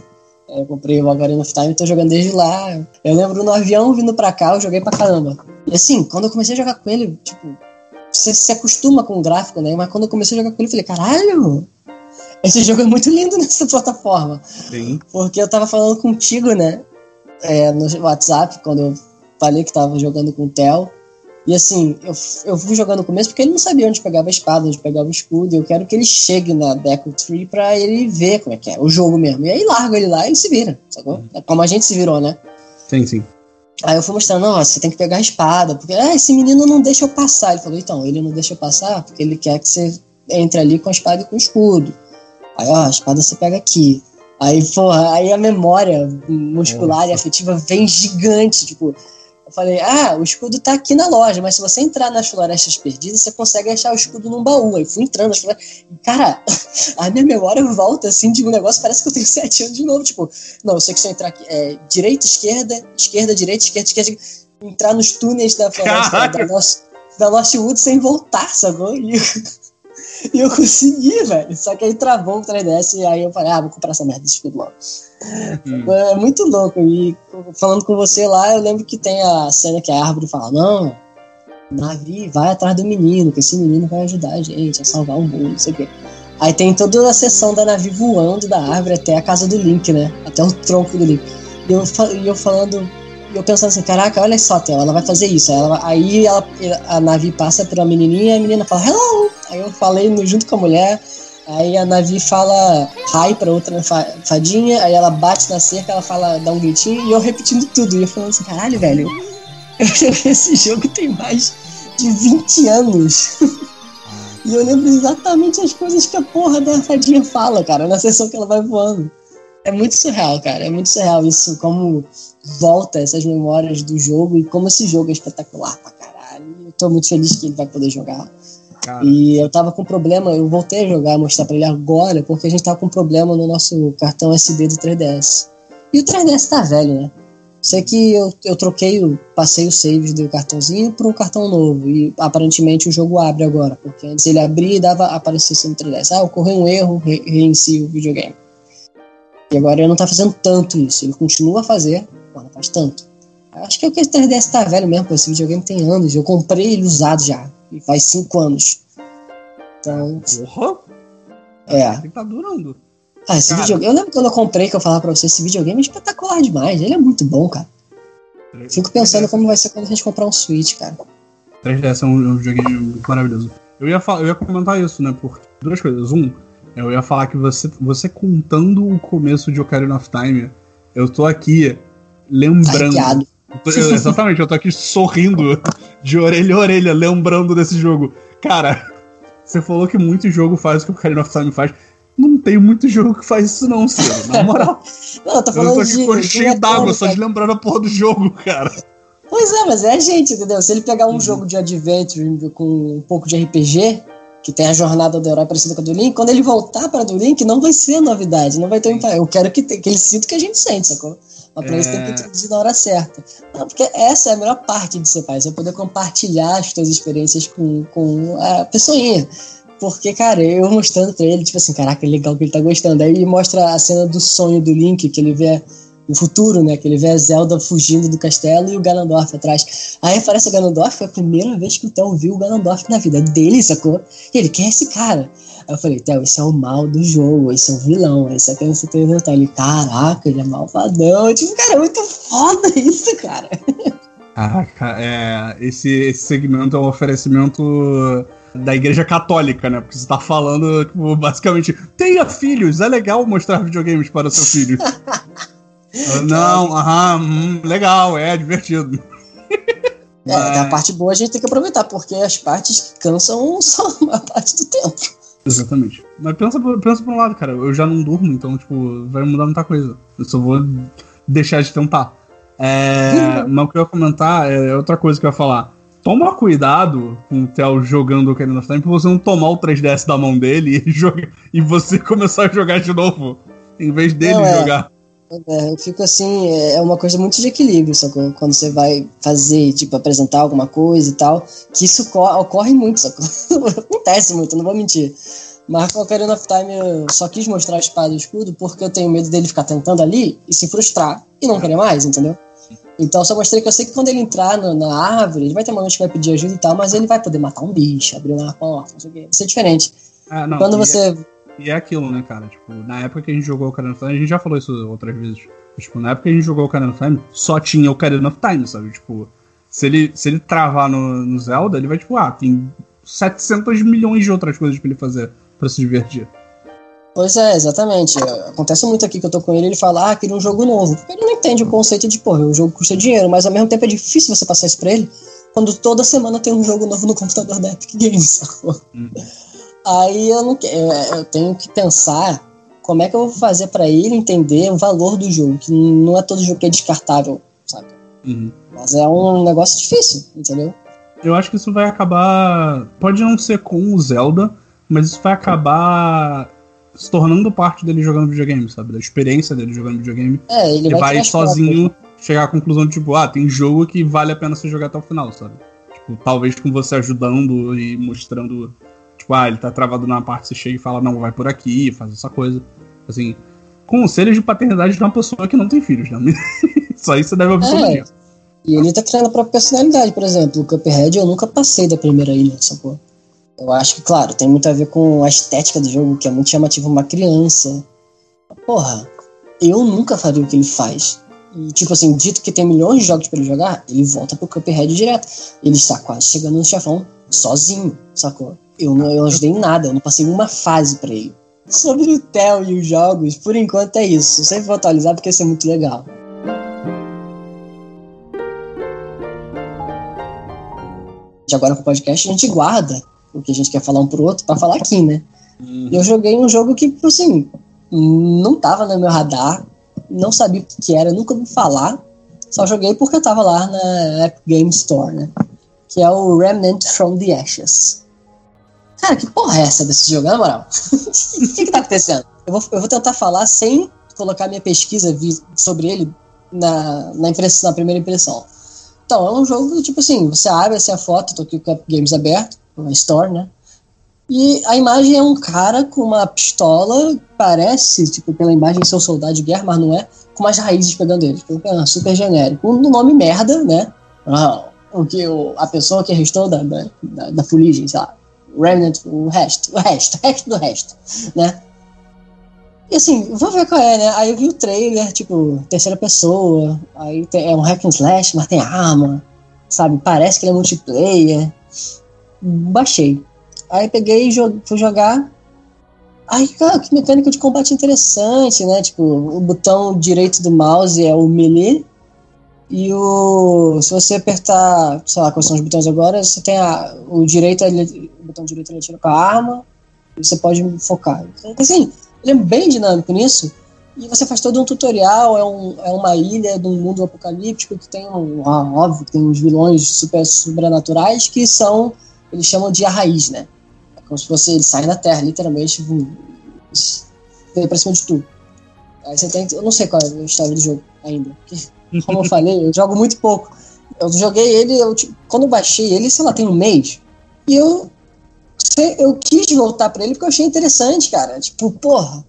Eu comprei o Ocarina of Time e tô jogando desde lá. Eu lembro no avião vindo pra cá, eu joguei pra caramba. E assim, quando eu comecei a jogar com ele, tipo, você se acostuma com o gráfico, né? Mas quando eu comecei a jogar com ele, eu falei, caralho, esse jogo é muito lindo [laughs] nessa plataforma. Sim. Porque eu tava falando contigo, né? É, no WhatsApp, quando eu falei que tava jogando com o Theo. E assim, eu, eu fui jogando no começo porque ele não sabia onde pegava a espada, onde pegava o escudo. E eu quero que ele chegue na Deco Tree pra ele ver como é que é o jogo mesmo. E aí largo ele lá e se vira, sacou? Uhum. Como a gente se virou, né? Sim, sim. Aí eu fui mostrando, não, você tem que pegar a espada, porque ah, esse menino não deixa eu passar. Ele falou, então, ele não deixa eu passar porque ele quer que você entre ali com a espada e com o escudo. Aí, ó, a espada você pega aqui. Aí, porra, aí a memória muscular e afetiva vem gigante, tipo, eu falei, ah, o escudo tá aqui na loja, mas se você entrar nas florestas perdidas, você consegue achar o escudo num baú. Aí fui entrando nas florestas. Cara, [laughs] a minha memória volta assim de um negócio, parece que eu tenho [laughs] sete anos de novo. Tipo, não, eu sei que se eu entrar aqui, é, direita, esquerda, esquerda, direita, esquerda, esquerda, entrar nos túneis da floresta da, da Lost Wood sem voltar, sacou? E [laughs] e eu consegui, velho. Só que aí travou o 3DS e aí eu falei, ah, vou comprar essa merda de escudo logo. Hum. É muito louco. E falando com você lá, eu lembro que tem a cena que a árvore fala, não, Navi, vai atrás do menino, que esse menino vai ajudar a gente a salvar o mundo, não sei o quê. Aí tem toda a sessão da Navi voando da árvore até a casa do Link, né? Até o tronco do Link. E eu, e eu falando e eu pensando assim, caraca, olha só, Theo, ela vai fazer isso. Ela, aí ela, a Navi passa pela menininha e a menina fala, hello! Aí eu falei junto com a mulher, aí a Navi fala hi pra outra fadinha, aí ela bate na cerca, ela fala, dá um gritinho, e eu repetindo tudo. E eu falando assim, caralho, velho, [laughs] esse jogo tem mais de 20 anos. [laughs] e eu lembro exatamente as coisas que a porra da fadinha fala, cara, na sessão que ela vai voando. É muito surreal, cara. É muito surreal isso, como volta essas memórias do jogo e como esse jogo é espetacular pra caralho. Eu tô muito feliz que ele vai poder jogar. Cara. E eu tava com problema, eu voltei a jogar, mostrar pra ele agora, porque a gente tava com problema no nosso cartão SD do 3DS. E o 3DS tá velho, né? Sei que eu, eu troquei, eu passei o save do cartãozinho para um cartão novo. E aparentemente o jogo abre agora. Porque antes ele abria e dava aparecer no 3DS. Ah, ocorreu um erro, re reinicia o videogame. E agora ele não tá fazendo tanto isso. Ele continua a fazer, mas não faz tanto. Acho que é o que o 3DS tá velho mesmo, pô. Esse videogame tem anos. Eu comprei ele usado já. E faz 5 anos. Então. Porra! É. Ele tá durando. Ah, esse videogame. Eu lembro quando eu comprei que eu falava pra você, esse videogame é espetacular demais. Ele é muito bom, cara. Fico pensando como vai ser quando a gente comprar um Switch, cara. 3DS é um, videogame muito maravilhoso. Eu ia, falar, eu ia comentar isso, né? Por duas coisas. Um, eu ia falar que você, você contando o começo de Ocarina of Time, eu tô aqui lembrando. Eu exatamente, eu tô aqui sorrindo de orelha a orelha, lembrando desse jogo. Cara, você falou que muito jogo faz o que o Ocarina of Time faz. Não tem muito jogo que faz isso, não, Ciro. Na [laughs] moral. não, eu tô falando eu tô aqui de, cheio d'água só de lembrando a porra do jogo, cara. Pois é, mas é a gente, entendeu? Se ele pegar um uhum. jogo de adventure com um pouco de RPG, que tem a jornada do herói parecida com a do Link, quando ele voltar para do Link, não vai ser novidade, não vai ter um Eu quero que, que ele sinta o que a gente sente, sacou? Mas pra é... isso tem que introduzir na hora certa. Não, porque essa é a melhor parte de ser pai, você poder compartilhar as suas experiências com, com a pessoinha. Porque, cara, eu mostrando pra ele, tipo assim, caraca, legal que ele tá gostando. Aí mostra a cena do sonho do Link, que ele vê o futuro, né? Que ele vê a Zelda fugindo do castelo e o Ganondorf atrás. Aí aparece o Ganondorf, foi a primeira vez que o Theo viu o Ganondorf na vida dele, sacou? E ele, quem é esse cara? Aí eu falei, Theo, esse é o mal do jogo, esse é o vilão, esse é quem você tem que. Ele, caraca, ele é malvadão. Eu, tipo, cara, é muito foda isso, cara. Caraca, é, esse, esse segmento é um oferecimento da igreja católica, né? Porque você tá falando, tipo, basicamente, tenha filhos, é legal mostrar videogames para seu filho. [laughs] Não, aham, hum, legal, é divertido. [laughs] É, a parte boa a gente tem que aproveitar, porque as partes que cansam [laughs] são a parte do tempo. Exatamente. Mas pensa, pensa por um lado, cara, eu já não durmo, então, tipo, vai mudar muita coisa. Eu só vou deixar de tentar. É, [laughs] mas o que eu ia comentar é outra coisa que eu ia falar. Toma cuidado com o Theo jogando o Ocarina of Time pra você não tomar o 3DS da mão dele e, joga, e você começar a jogar de novo, em vez dele não, é. jogar. É, eu fico assim, é, é uma coisa muito de equilíbrio, sacou? Quando você vai fazer, tipo, apresentar alguma coisa e tal, que isso ocorre muito, sacou? [laughs] Acontece muito, não vou mentir. Mas com Ocarina of Time eu só quis mostrar a espada e o escudo porque eu tenho medo dele ficar tentando ali e se frustrar e não querer mais, entendeu? Então só mostrei que eu sei que quando ele entrar no, na árvore, ele vai ter momentos que vai pedir ajuda e tal, mas ele vai poder matar um bicho, abrir uma porta, não sei o quê. Vai ser diferente. Ah, não, quando você. É, e é aquilo, né, cara? Tipo, na época que a gente jogou o Ocarina of Time, a gente já falou isso outras vezes. Tipo, na época que a gente jogou o Ocarina of Time, só tinha o Ocarina of Time, sabe? Tipo, se ele, se ele travar no, no Zelda, ele vai, tipo, ah, tem 700 milhões de outras coisas pra ele fazer para se divertir. Pois é, exatamente. Acontece muito aqui que eu tô com ele, ele fala, ah, queria um jogo novo. Porque ele não entende o conceito de, pô, o jogo custa dinheiro, mas ao mesmo tempo é difícil você passar isso pra ele quando toda semana tem um jogo novo no computador da Epic Games. [laughs] Hum. Aí eu não eu tenho que pensar como é que eu vou fazer para ele entender o valor do jogo, que não é todo jogo que é descartável, sabe? Uhum. Mas é um negócio difícil, entendeu? Eu acho que isso vai acabar. Pode não ser com o Zelda, mas isso vai acabar se tornando parte dele jogando videogame, sabe? Da experiência dele jogando videogame. É, ele, ele vai, vai sozinho chegar à conclusão de tipo, ah, tem jogo que vale a pena você jogar até o final, sabe? Tipo, talvez com você ajudando e mostrando, tipo, ah, ele tá travado numa parte, você chega e fala, não, vai por aqui, faz essa coisa. Assim, conselhos de paternidade de uma pessoa que não tem filhos, né? [laughs] Só isso você deve observar. É. E ele tá criando a própria personalidade, por exemplo, o Cuphead eu nunca passei da primeira ilha, sacou? Eu acho que, claro, tem muito a ver com a estética do jogo, que é muito chamativo uma criança. Porra, eu nunca faria o que ele faz. E, tipo assim, dito que tem milhões de jogos para ele jogar, ele volta pro Cuphead direto. Ele está quase chegando no chefão sozinho, sacou? Eu não eu ajudei em nada, eu não passei uma fase para ele. Sobre o Theo e os jogos, por enquanto é isso. Eu sempre vou atualizar porque isso é muito legal. Agora com o podcast a gente guarda o que a gente quer falar um pro outro, para falar aqui, né? Uhum. Eu joguei um jogo que, assim, não tava no meu radar, não sabia o que era, nunca ouvi falar, só joguei porque eu tava lá na Epic Game Store, né? Que é o Remnant from the Ashes. Cara, que porra é essa desse jogo, na moral? [laughs] o que, que tá acontecendo? Eu vou, eu vou tentar falar sem colocar minha pesquisa sobre ele na, na, impressão, na primeira impressão. Então, é um jogo tipo assim, você abre assim, a foto, tô aqui com Epic Games aberto, uma store, né? E a imagem é um cara com uma pistola, parece, tipo, pela imagem ser um soldado de guerra, mas não é, com umas raízes pegando ele. Tipo, é super genérico. Um nome merda, né? Ah, o que o, a pessoa que restou da, da, da, da fuligem, sei lá. Remnant, o resto, o resto, [laughs] o resto do resto, né? E assim, vou ver qual é, né? Aí eu vi o trailer, tipo, terceira pessoa, aí é um hack and slash, mas tem arma, sabe? Parece que ele é multiplayer baixei. Aí peguei e fui jogar. Aí, cara, que mecânica de combate interessante, né? Tipo, o botão direito do mouse é o melee. E o. Se você apertar, sei lá, quais são os botões agora, você tem a, o direito, ele, o botão direito ele atira com a arma. E você pode focar. Então, assim, ele é bem dinâmico nisso. E você faz todo um tutorial, é, um, é uma ilha de um mundo apocalíptico que tem um. Óbvio, tem uns vilões super sobrenaturais que são eles chamam de a raiz, né? É como se fosse ele sai da terra, literalmente, vem pra cima de tudo. Aí você tem. Eu não sei qual é a história do jogo ainda. Como eu falei, eu jogo muito pouco. Eu joguei ele, eu, tipo, quando eu baixei ele, sei lá, tem um mês. E eu. Eu quis voltar pra ele porque eu achei interessante, cara. Tipo, porra.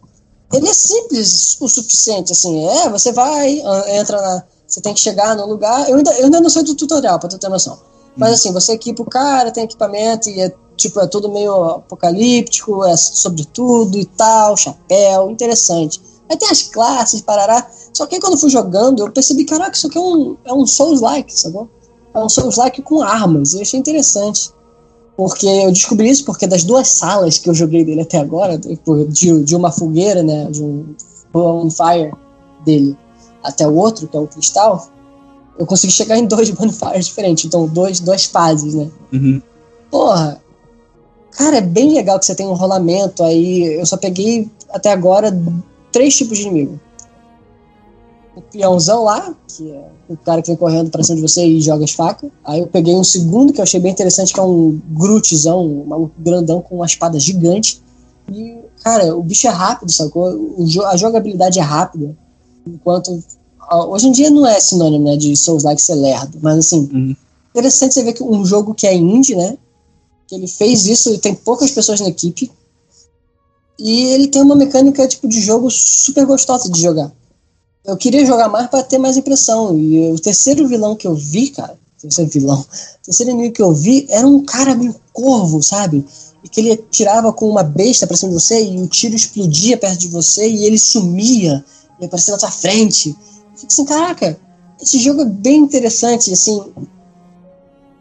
Ele é simples o suficiente, assim. É, você vai, entra na. Você tem que chegar no lugar. Eu ainda, eu ainda não sei do tutorial, pra tu ter noção. Mas assim, você equipa o cara, tem equipamento e é tipo, é tudo meio apocalíptico, é sobre tudo e tal, chapéu, interessante. Aí tem as classes, parará. Só que aí quando eu fui jogando, eu percebi, caraca, isso aqui é um, é um Souls-like, sabe? É um Souls-like com armas. Eu achei interessante. Porque eu descobri isso porque das duas salas que eu joguei dele até agora, de, de uma fogueira, né, de um bonfire dele, até o outro, que é o cristal, eu consegui chegar em dois [laughs] bonfires diferentes, então dois, duas fases, né? Uhum. Porra, cara, é bem legal que você tem um rolamento aí. Eu só peguei até agora três tipos de inimigo. O peãozão lá, que é o cara que vem correndo pra cima de você e joga as facas. Aí eu peguei um segundo que eu achei bem interessante, que é um Grootzão, um maluco grandão com uma espada gigante. E, cara, o bicho é rápido, sacou? a jogabilidade é rápida. Enquanto. Hoje em dia não é sinônimo né, de Souls-like ser lerdo, mas assim. Uhum. Interessante você ver que um jogo que é indie, né? Que ele fez isso, e tem poucas pessoas na equipe. E ele tem uma mecânica tipo de jogo super gostosa de jogar eu queria jogar mais para ter mais impressão. E o terceiro vilão que eu vi, cara, terceiro vilão, o terceiro inimigo que eu vi era um cara meio corvo, sabe? E que ele tirava com uma besta pra cima de você e o tiro explodia perto de você e ele sumia e aparecia na tua frente. Eu fico assim, caraca, esse jogo é bem interessante, assim.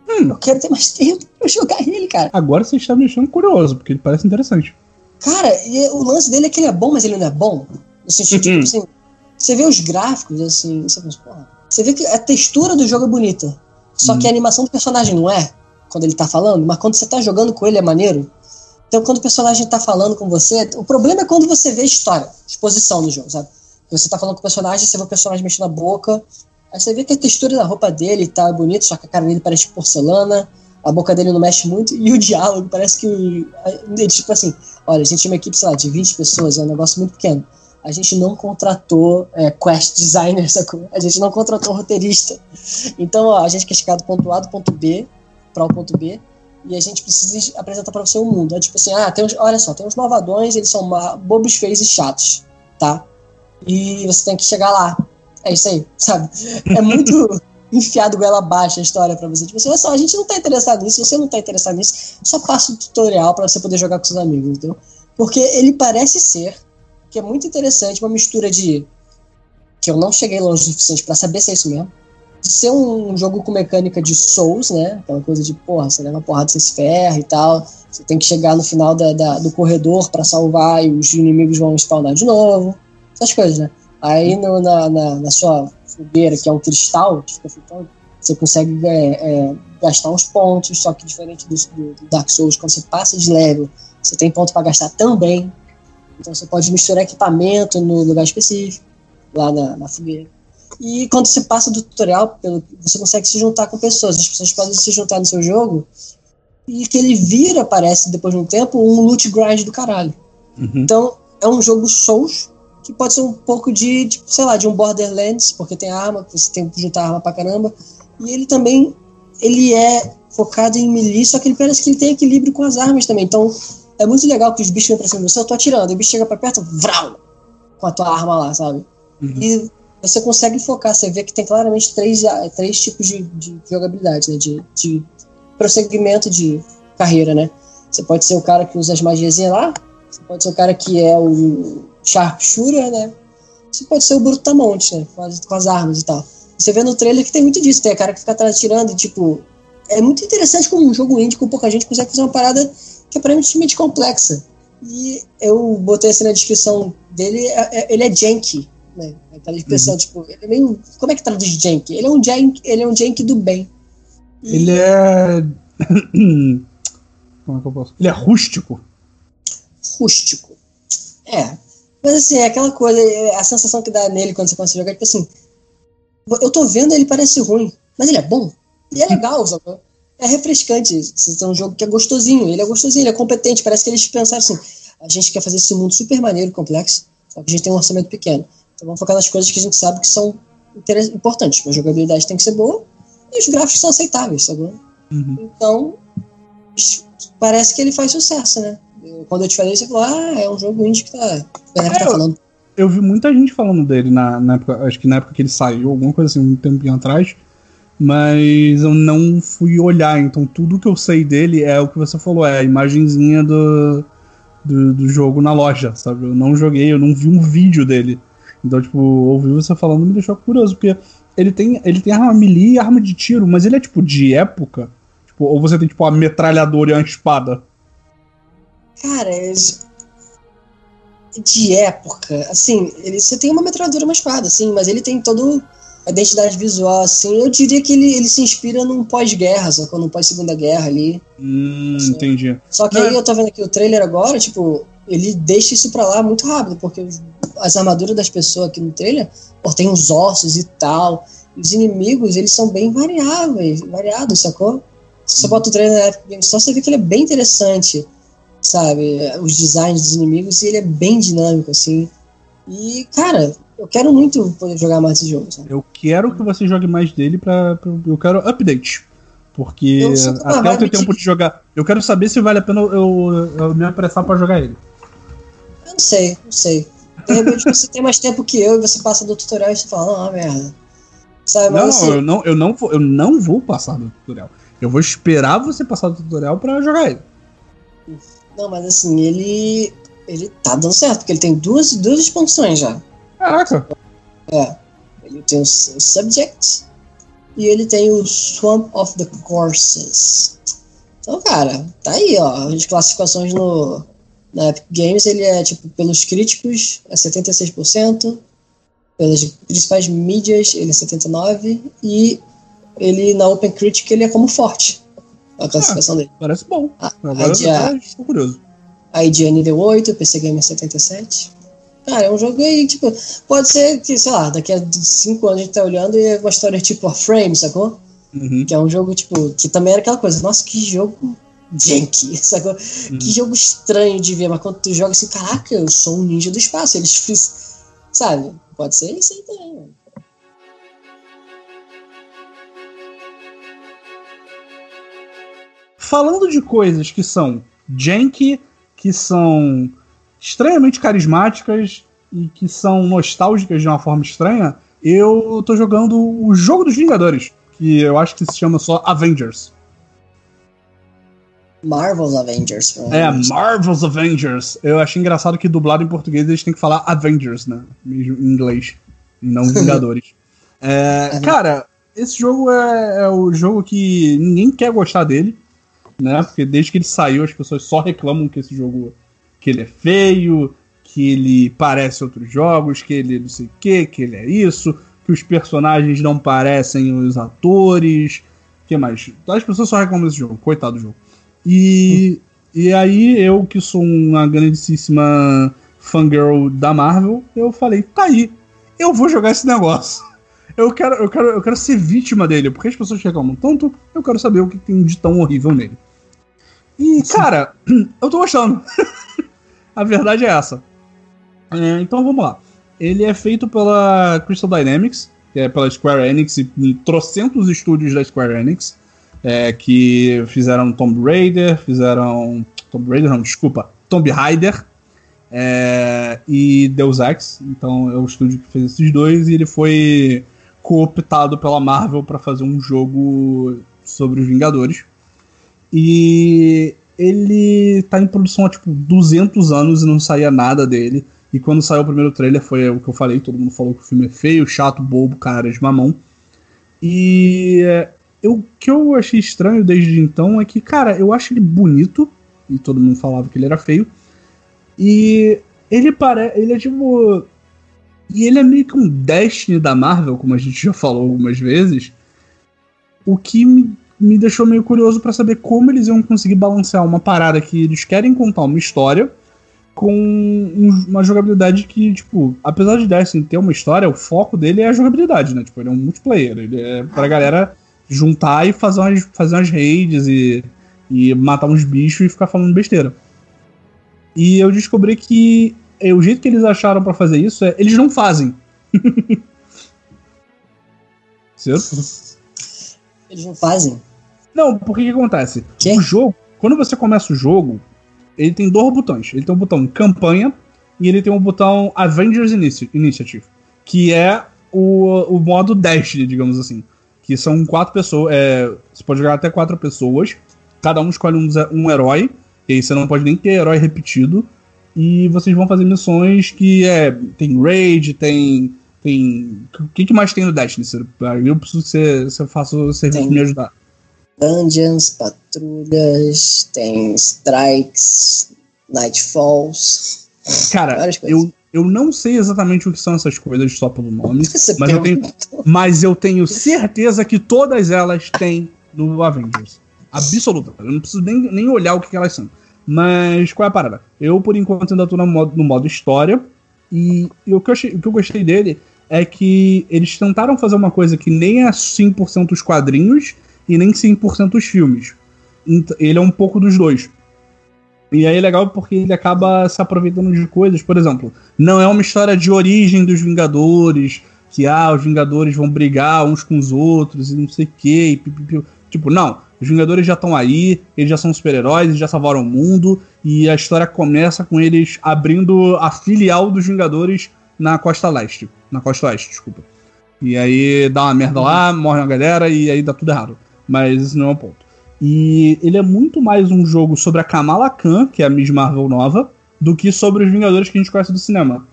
Hum. Eu quero ter mais tempo pra jogar ele, cara. Agora você está me deixando curioso, porque ele parece interessante. Cara, e o lance dele é que ele é bom, mas ele não é bom. No sentido, tipo assim, você vê os gráficos, assim, você pensa, porra. Você vê que a textura do jogo é bonita. Só que a uhum. animação do personagem não é, quando ele tá falando, mas quando você tá jogando com ele é maneiro. Então, quando o personagem tá falando com você, o problema é quando você vê a história, exposição do jogo, sabe? Você tá falando com o personagem, você vê o personagem mexendo a boca, aí você vê que a textura da roupa dele tá bonita, só que a cara dele parece porcelana, a boca dele não mexe muito, e o diálogo parece que. Ele, tipo assim, olha, a gente tinha uma equipe, sei lá, de 20 pessoas, é um negócio muito pequeno a gente não contratou é, quest designer, [laughs] sacou? A gente não contratou roteirista. Então, ó, a gente quer chegar do ponto A do ponto B para o ponto B e a gente precisa apresentar para você o mundo. É tipo assim, ah, tem uns, olha só, tem uns malvadões, eles são bobos, feios e chatos, tá? E você tem que chegar lá. É isso aí, [laughs] sabe? É muito [laughs] enfiado goela abaixo a história para você. Tipo assim, olha só, a gente não tá interessado nisso, você não tá interessado nisso, só passa o tutorial para você poder jogar com seus amigos, entendeu? Porque ele parece ser que é muito interessante, uma mistura de que eu não cheguei longe o suficiente para saber se é isso mesmo. De ser um jogo com mecânica de Souls, né? Aquela coisa de, porra, você leva porrada, você se ferra e tal. Você tem que chegar no final da, da do corredor para salvar e os inimigos vão spawnar de novo. Essas coisas, né? Aí no, na, na, na, sua fogueira, que é um cristal, que fica você consegue é, é, gastar uns pontos, só que diferente do, do Dark Souls, quando você passa de level, você tem ponto para gastar também. Então você pode misturar equipamento no lugar específico, lá na, na fogueira. E quando você passa do tutorial, você consegue se juntar com pessoas. As pessoas podem se juntar no seu jogo e que ele vira, parece, depois de um tempo, um loot grind do caralho. Uhum. Então, é um jogo Souls que pode ser um pouco de, de, sei lá, de um Borderlands, porque tem arma, você tem que juntar arma pra caramba. E ele também, ele é focado em melee, só que ele parece que ele tem equilíbrio com as armas também. Então, é muito legal que os bichos vêm pra cima de você, eu tô atirando, e o bicho chega pra perto, vral, com a tua arma lá, sabe? Uhum. E você consegue focar, você vê que tem claramente três, três tipos de, de jogabilidade, né? De, de prosseguimento de carreira, né? Você pode ser o cara que usa as magias lá, você pode ser o cara que é o sharpshooter, né? Você pode ser o brutamonte, né? Com as, com as armas e tal. Você vê no trailer que tem muito disso, tem a cara que fica atrás atirando e, tipo... É muito interessante como um jogo indie com pouca gente consegue fazer uma parada que é aparentemente complexa. E eu botei assim na descrição dele, é, é, ele é jank, né? Aquela expressão, uhum. tipo, ele é meio. Como é que traduz jank? Ele é um jank, ele é um jank do bem. E... Ele é. [coughs] Como é que eu posso? Ele é rústico. Rústico. É. Mas assim, é aquela coisa, é, a sensação que dá nele quando você começa a jogar, tipo assim. Eu tô vendo ele parece ruim, mas ele é bom. E é [laughs] legal, sabe? É refrescante. Isso é um jogo que é gostosinho. Ele é gostosinho, ele é competente. Parece que eles pensaram assim: a gente quer fazer esse mundo super maneiro, complexo, só que a gente tem um orçamento pequeno. Então vamos focar nas coisas que a gente sabe que são importantes. A jogabilidade tem que ser boa e os gráficos são aceitáveis, sabe? Uhum. Então, parece que ele faz sucesso, né? quando eu te falei, você falou: ah, é um jogo indie que tá, é, tá falando. Eu vi muita gente falando dele na, na época, acho que na época que ele saiu, alguma coisa assim, um tempinho atrás mas eu não fui olhar, então tudo que eu sei dele é o que você falou, é a imagenzinha do, do, do, jogo na loja, sabe? Eu não joguei, eu não vi um vídeo dele. Então, tipo, ouvir você falando me deixou curioso, porque ele tem, ele tem arma melee e arma de tiro, mas ele é tipo de época? Tipo, ou você tem tipo a metralhadora e a espada? Cara, é de época, assim, ele, você tem uma metralhadora e uma espada, assim, mas ele tem todo a identidade visual, assim, eu diria que ele, ele se inspira num pós-guerra, que num pós-segunda guerra ali. Hum, assim. entendi. Só que Não. aí eu tô vendo aqui o trailer agora, tipo, ele deixa isso pra lá muito rápido, porque as armaduras das pessoas aqui no trailer, pô, tem os ossos e tal. Os inimigos, eles são bem variáveis, variados, sacou? Se você bota o trailer na Epic Games Store, você vê que ele é bem interessante, sabe? Os designs dos inimigos, e ele é bem dinâmico, assim. E, cara, eu quero muito poder jogar mais esse jogo, sabe? Eu quero que você jogue mais dele pra eu quero update. Porque até eu ter tempo de jogar. Eu quero saber se vale a pena eu, eu, me apressar pra jogar ele. Eu não sei, não sei. De repente você tem mais tempo que eu e você passa do tutorial e você fala, ah, merda. Sabe, não, assim, eu não, eu não vou, eu não vou passar do tutorial. Eu vou esperar você passar do tutorial pra jogar ele. Não, mas assim, ele. Ele tá dando certo, porque ele tem duas, duas expansões já. Caraca! É. Ele tem o, o Subject e ele tem o Swamp of the Courses. Então, cara, tá aí, ó. As classificações no, na Epic Games, ele é, tipo, pelos críticos, é 76%, pelas principais mídias, ele é 79%, e ele, na Open Critic, ele é como forte, a classificação ah, dele. Parece bom. A, Agora a, eu curioso. A IGN deu 8, o PC Gamer 77%. Cara, é um jogo aí, tipo, pode ser que, sei lá, daqui a 5 anos a gente tá olhando e é uma história tipo a Frame, sacou? Uhum. Que é um jogo, tipo, que também era aquela coisa, nossa, que jogo janky, [laughs] sacou? Uhum. Que jogo estranho de ver, mas quando tu joga assim, caraca, eu sou um ninja do espaço, eles fiz, sabe? Pode ser isso aí também, mano. Falando de coisas que são janky, que são extremamente carismáticas e que são nostálgicas de uma forma estranha, eu tô jogando o jogo dos Vingadores, que eu acho que se chama só Avengers. Marvel's Avengers. É, Marvel's Avengers. Eu achei engraçado que dublado em português eles têm que falar Avengers, né? Mesmo em inglês. E não [laughs] Vingadores. é, cara, esse jogo é, é, o jogo que ninguém quer gostar dele, né? Porque desde que ele saiu as pessoas só reclamam que esse jogo que ele é feio, que ele parece outros jogos, que ele não sei o que, que ele é isso, que os personagens não parecem os atores. que mais? As pessoas só reclamam desse jogo, coitado do jogo. E, e aí, eu que sou uma grandíssima fangirl da Marvel, eu falei, tá aí, eu vou jogar esse negócio. Eu quero, eu quero, eu quero ser vítima dele, porque as pessoas reclamam tanto, eu quero saber o que tem de tão horrível nele. E, cara, [clears throat] eu tô gostando. [laughs] A verdade é essa. É, então vamos lá. Ele é feito pela Crystal Dynamics, que é pela Square Enix e trocentos estúdios da Square Enix, é, que fizeram Tomb Raider, fizeram. Tomb Raider, não, desculpa. Tomb Raider é, e Deus Ex. Então é o estúdio que fez esses dois e ele foi cooptado pela Marvel para fazer um jogo sobre os Vingadores. E ele tá em produção há tipo 200 anos e não saía nada dele. E quando saiu o primeiro trailer foi o que eu falei, todo mundo falou que o filme é feio, chato, bobo, cara de mamão. E o que eu achei estranho desde então é que, cara, eu acho ele bonito, e todo mundo falava que ele era feio. E ele parece. Ele é tipo. E ele é meio que um Destiny da Marvel, como a gente já falou algumas vezes. O que me me deixou meio curioso para saber como eles iam conseguir balancear uma parada que eles querem contar uma história com um, uma jogabilidade que, tipo, apesar de Destiny ter uma história, o foco dele é a jogabilidade, né? Tipo, ele é um multiplayer. Ele é pra galera juntar e fazer umas, fazer umas raids e, e matar uns bichos e ficar falando besteira. E eu descobri que é, o jeito que eles acharam para fazer isso é eles não fazem. [laughs] certo? Eles não fazem. Não, porque que acontece? Que? O jogo, quando você começa o jogo, ele tem dois botões. Ele tem um botão campanha e ele tem um botão Avengers Initiative, que é o, o modo Destiny, digamos assim. Que são quatro pessoas. É, você pode jogar até quatro pessoas. Cada um escolhe um, um herói. E aí você não pode nem ter herói repetido. E vocês vão fazer missões que é. Tem raid, tem. Tem. O que, que mais tem no Destiny? Eu preciso que você, você faça o serviço de me ajudar dungeons, patrulhas, tem strikes, nightfalls. Cara, eu, eu não sei exatamente o que são essas coisas só pelo nome, [laughs] mas eu, tenho, mas eu tenho certeza que todas elas têm no Avengers. Absoluta. Eu não preciso nem, nem olhar o que, que elas são. Mas qual é a parada? Eu, por enquanto, ainda tô no modo, no modo história. E, e o, que eu achei, o que eu gostei dele é que eles tentaram fazer uma coisa que nem é 100% os quadrinhos e nem 100% os filmes. Ele é um pouco dos dois. E aí é legal porque ele acaba se aproveitando de coisas, por exemplo, não é uma história de origem dos Vingadores, que ah, os Vingadores vão brigar uns com os outros e não sei o que. Tipo, não. Os Vingadores já estão aí, eles já são super-heróis, já salvaram o mundo, e a história começa com eles abrindo a filial dos Vingadores na costa leste. Na costa oeste, desculpa. E aí dá uma merda lá, morre uma galera e aí dá tudo errado. Mas isso não é o ponto. E ele é muito mais um jogo sobre a Kamala Khan, que é a Miss Marvel nova, do que sobre os Vingadores que a gente conhece do cinema.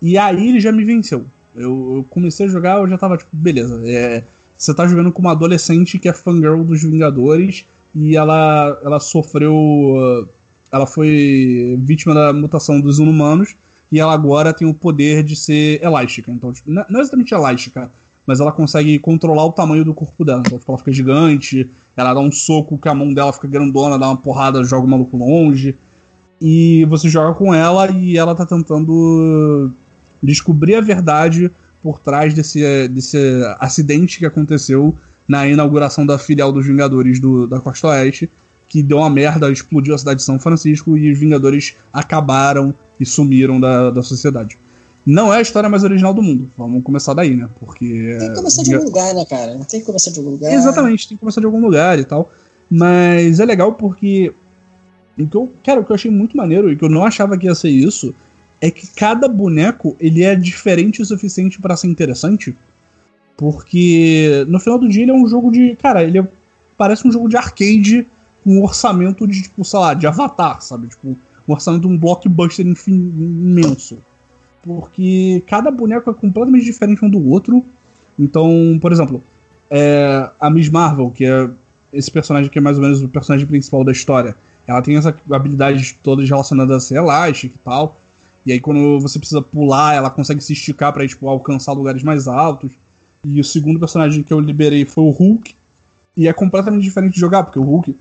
E aí ele já me venceu. Eu, eu comecei a jogar, eu já tava tipo, beleza, é, você tá jogando com uma adolescente que é fangirl dos Vingadores e ela, ela sofreu. Ela foi vítima da mutação dos inumanos e ela agora tem o poder de ser elástica. Então, tipo, não é exatamente elástica, mas ela consegue controlar o tamanho do corpo dela. Então, tipo, ela fica gigante, ela dá um soco que a mão dela fica grandona, dá uma porrada, joga o maluco longe. E você joga com ela e ela tá tentando descobrir a verdade por trás desse, desse acidente que aconteceu na inauguração da filial dos Vingadores do, da Costa Oeste, que deu uma merda, explodiu a cidade de São Francisco e os Vingadores acabaram e sumiram da, da sociedade. Não é a história mais original do mundo. Vamos começar daí, né? Porque. Tem que começar de algum lugar, né, cara? Tem que começar de algum lugar. Exatamente, tem que começar de algum lugar e tal. Mas é legal porque. O que eu, cara, o que eu achei muito maneiro e que eu não achava que ia ser isso é que cada boneco ele é diferente o suficiente para ser interessante. Porque no final do dia ele é um jogo de. Cara, ele é, parece um jogo de arcade com um orçamento de, tipo, sei lá, de Avatar, sabe? Tipo, um orçamento de um blockbuster imenso. Porque cada boneco é completamente diferente um do outro. Então, por exemplo, é, a Miss Marvel, que é esse personagem que é mais ou menos o personagem principal da história, ela tem essa habilidades todas relacionadas a ser elástica e tal. E aí, quando você precisa pular, ela consegue se esticar para tipo, alcançar lugares mais altos. E o segundo personagem que eu liberei foi o Hulk. E é completamente diferente de jogar, porque o Hulk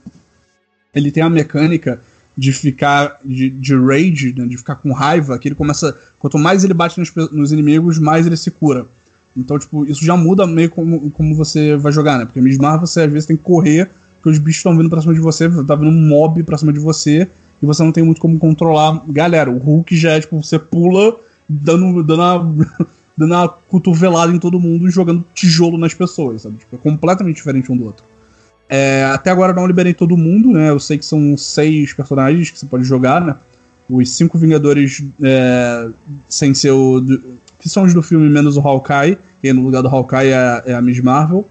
ele tem a mecânica de ficar de, de rage, né, de ficar com raiva, que ele começa. Quanto mais ele bate nos, nos, inimigos, mais ele se cura. Então, tipo, isso já muda meio como, como você vai jogar, né? Porque mesmo você às vezes tem que correr, porque os bichos estão vindo pra cima de você, tá vindo um mob pra cima de você, e você não tem muito como controlar. Galera, o Hulk já é tipo, você pula dando, dando, a, [laughs] dando a cotovelada em todo mundo e jogando tijolo nas pessoas, sabe? Tipo, é completamente diferente um do outro. É, até agora não liberei todo mundo, né? Eu sei que são seis personagens que você pode jogar, né? Os cinco Vingadores é, sem ser o. que são os do filme menos o Hawkeye, e no lugar do Hawkeye é, é a Miss Marvel.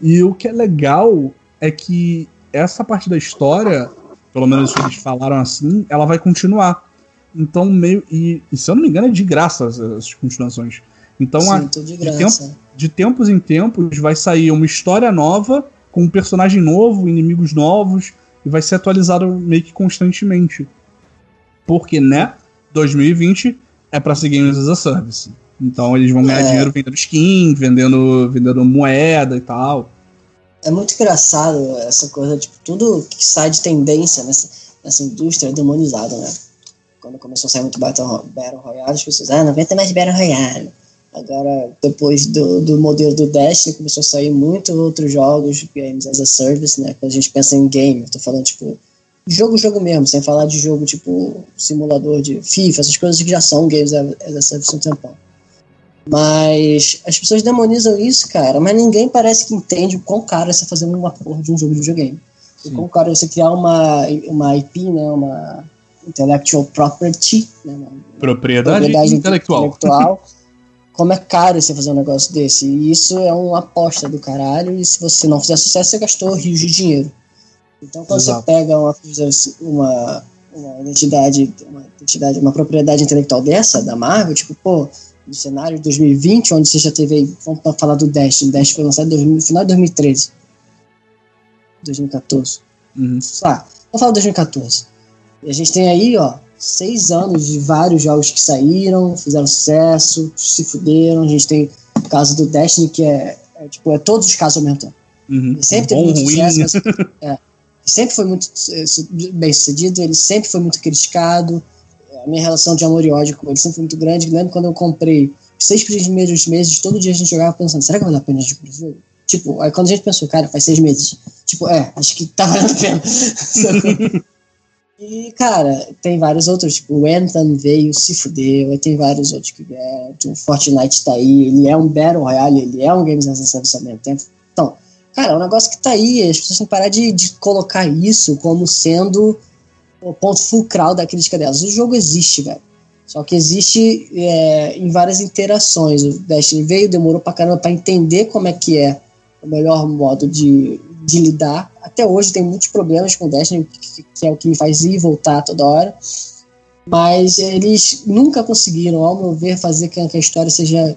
E o que é legal é que essa parte da história pelo menos que eles falaram assim, ela vai continuar. Então, meio. E, e se eu não me engano, é de graça as, as continuações. Então, Sim, a, de, de, tempo, de, tempos em tempos, vai sair uma história nova, com um personagem novo, inimigos novos, e vai ser atualizado meio que constantemente. Porque, né? 2020 é para ser Games as a Service. Então eles vão ganhar é. dinheiro vendendo skin, vendendo, vendendo moeda e tal é muito engraçado essa coisa, tipo, tudo que sai de tendência nessa, nessa indústria é demonizado, né? Quando começou a sair muito Battle, Battle Royale, as pessoas, ah, não aguenta mais Battle Royale. Agora, depois do, do modelo do Destiny, começou a sair muitos outros jogos, games as a service, né? Quando a gente pensa em game, eu tô falando, tipo, jogo, jogo mesmo, sem falar de jogo, tipo, simulador de FIFA, essas coisas que já são games as a service há um tempão. Mas as pessoas demonizam isso, cara, mas ninguém parece que entende o quão caro é você fazer uma porra de um jogo de videogame. Sim. O quão caro é você criar uma, uma IP, né, uma intellectual property, né, uma propriedade, propriedade intelectual. intelectual. [laughs] como é caro você fazer um negócio desse. E isso é uma aposta do caralho, e se você não fizer sucesso, você gastou rios de dinheiro. Então, quando Exato. você pega uma, uma, uma identidade, uma identidade, uma propriedade intelectual dessa, da Marvel, tipo, pô, no cenário de 2020, onde você já teve vamos falar do Dash, o Dash foi lançado no final de 2013, 2014. Uhum. Ah, vamos falar de 2014. E a gente tem aí, ó, seis anos de vários jogos que saíram, fizeram sucesso, se fuderam. A gente tem o caso do Destiny, que é, é tipo, é todos os casos tempo. Uhum. Sempre teve muito sucesso, mas, é, sempre foi muito é, bem sucedido, ele sempre foi muito criticado a minha relação de amor e ódio com ele sempre foi muito grande. Lembro quando eu comprei seis primeiros meses, todo dia a gente jogava pensando, será que vale a pena de jogo? Tipo, aí quando a gente pensou, cara, faz seis meses. Tipo, é, acho que tá valendo a pena. [laughs] e, cara, tem vários outros, tipo, o Anthem veio, se fudeu, tem vários outros que vieram, o Fortnite tá aí, ele é um Battle Royale, ele é um Games as a Service ao mesmo tempo. Então, cara, é um negócio que tá aí, as pessoas têm que parar de, de colocar isso como sendo o ponto fulcral da crítica delas. O jogo existe, velho. Só que existe é, em várias interações. O Destiny veio, demorou pra caramba pra entender como é que é o melhor modo de, de lidar. Até hoje tem muitos problemas com o Destiny, que, que é o que me faz ir e voltar toda hora. Mas eles nunca conseguiram, ao meu ver, fazer com que a história seja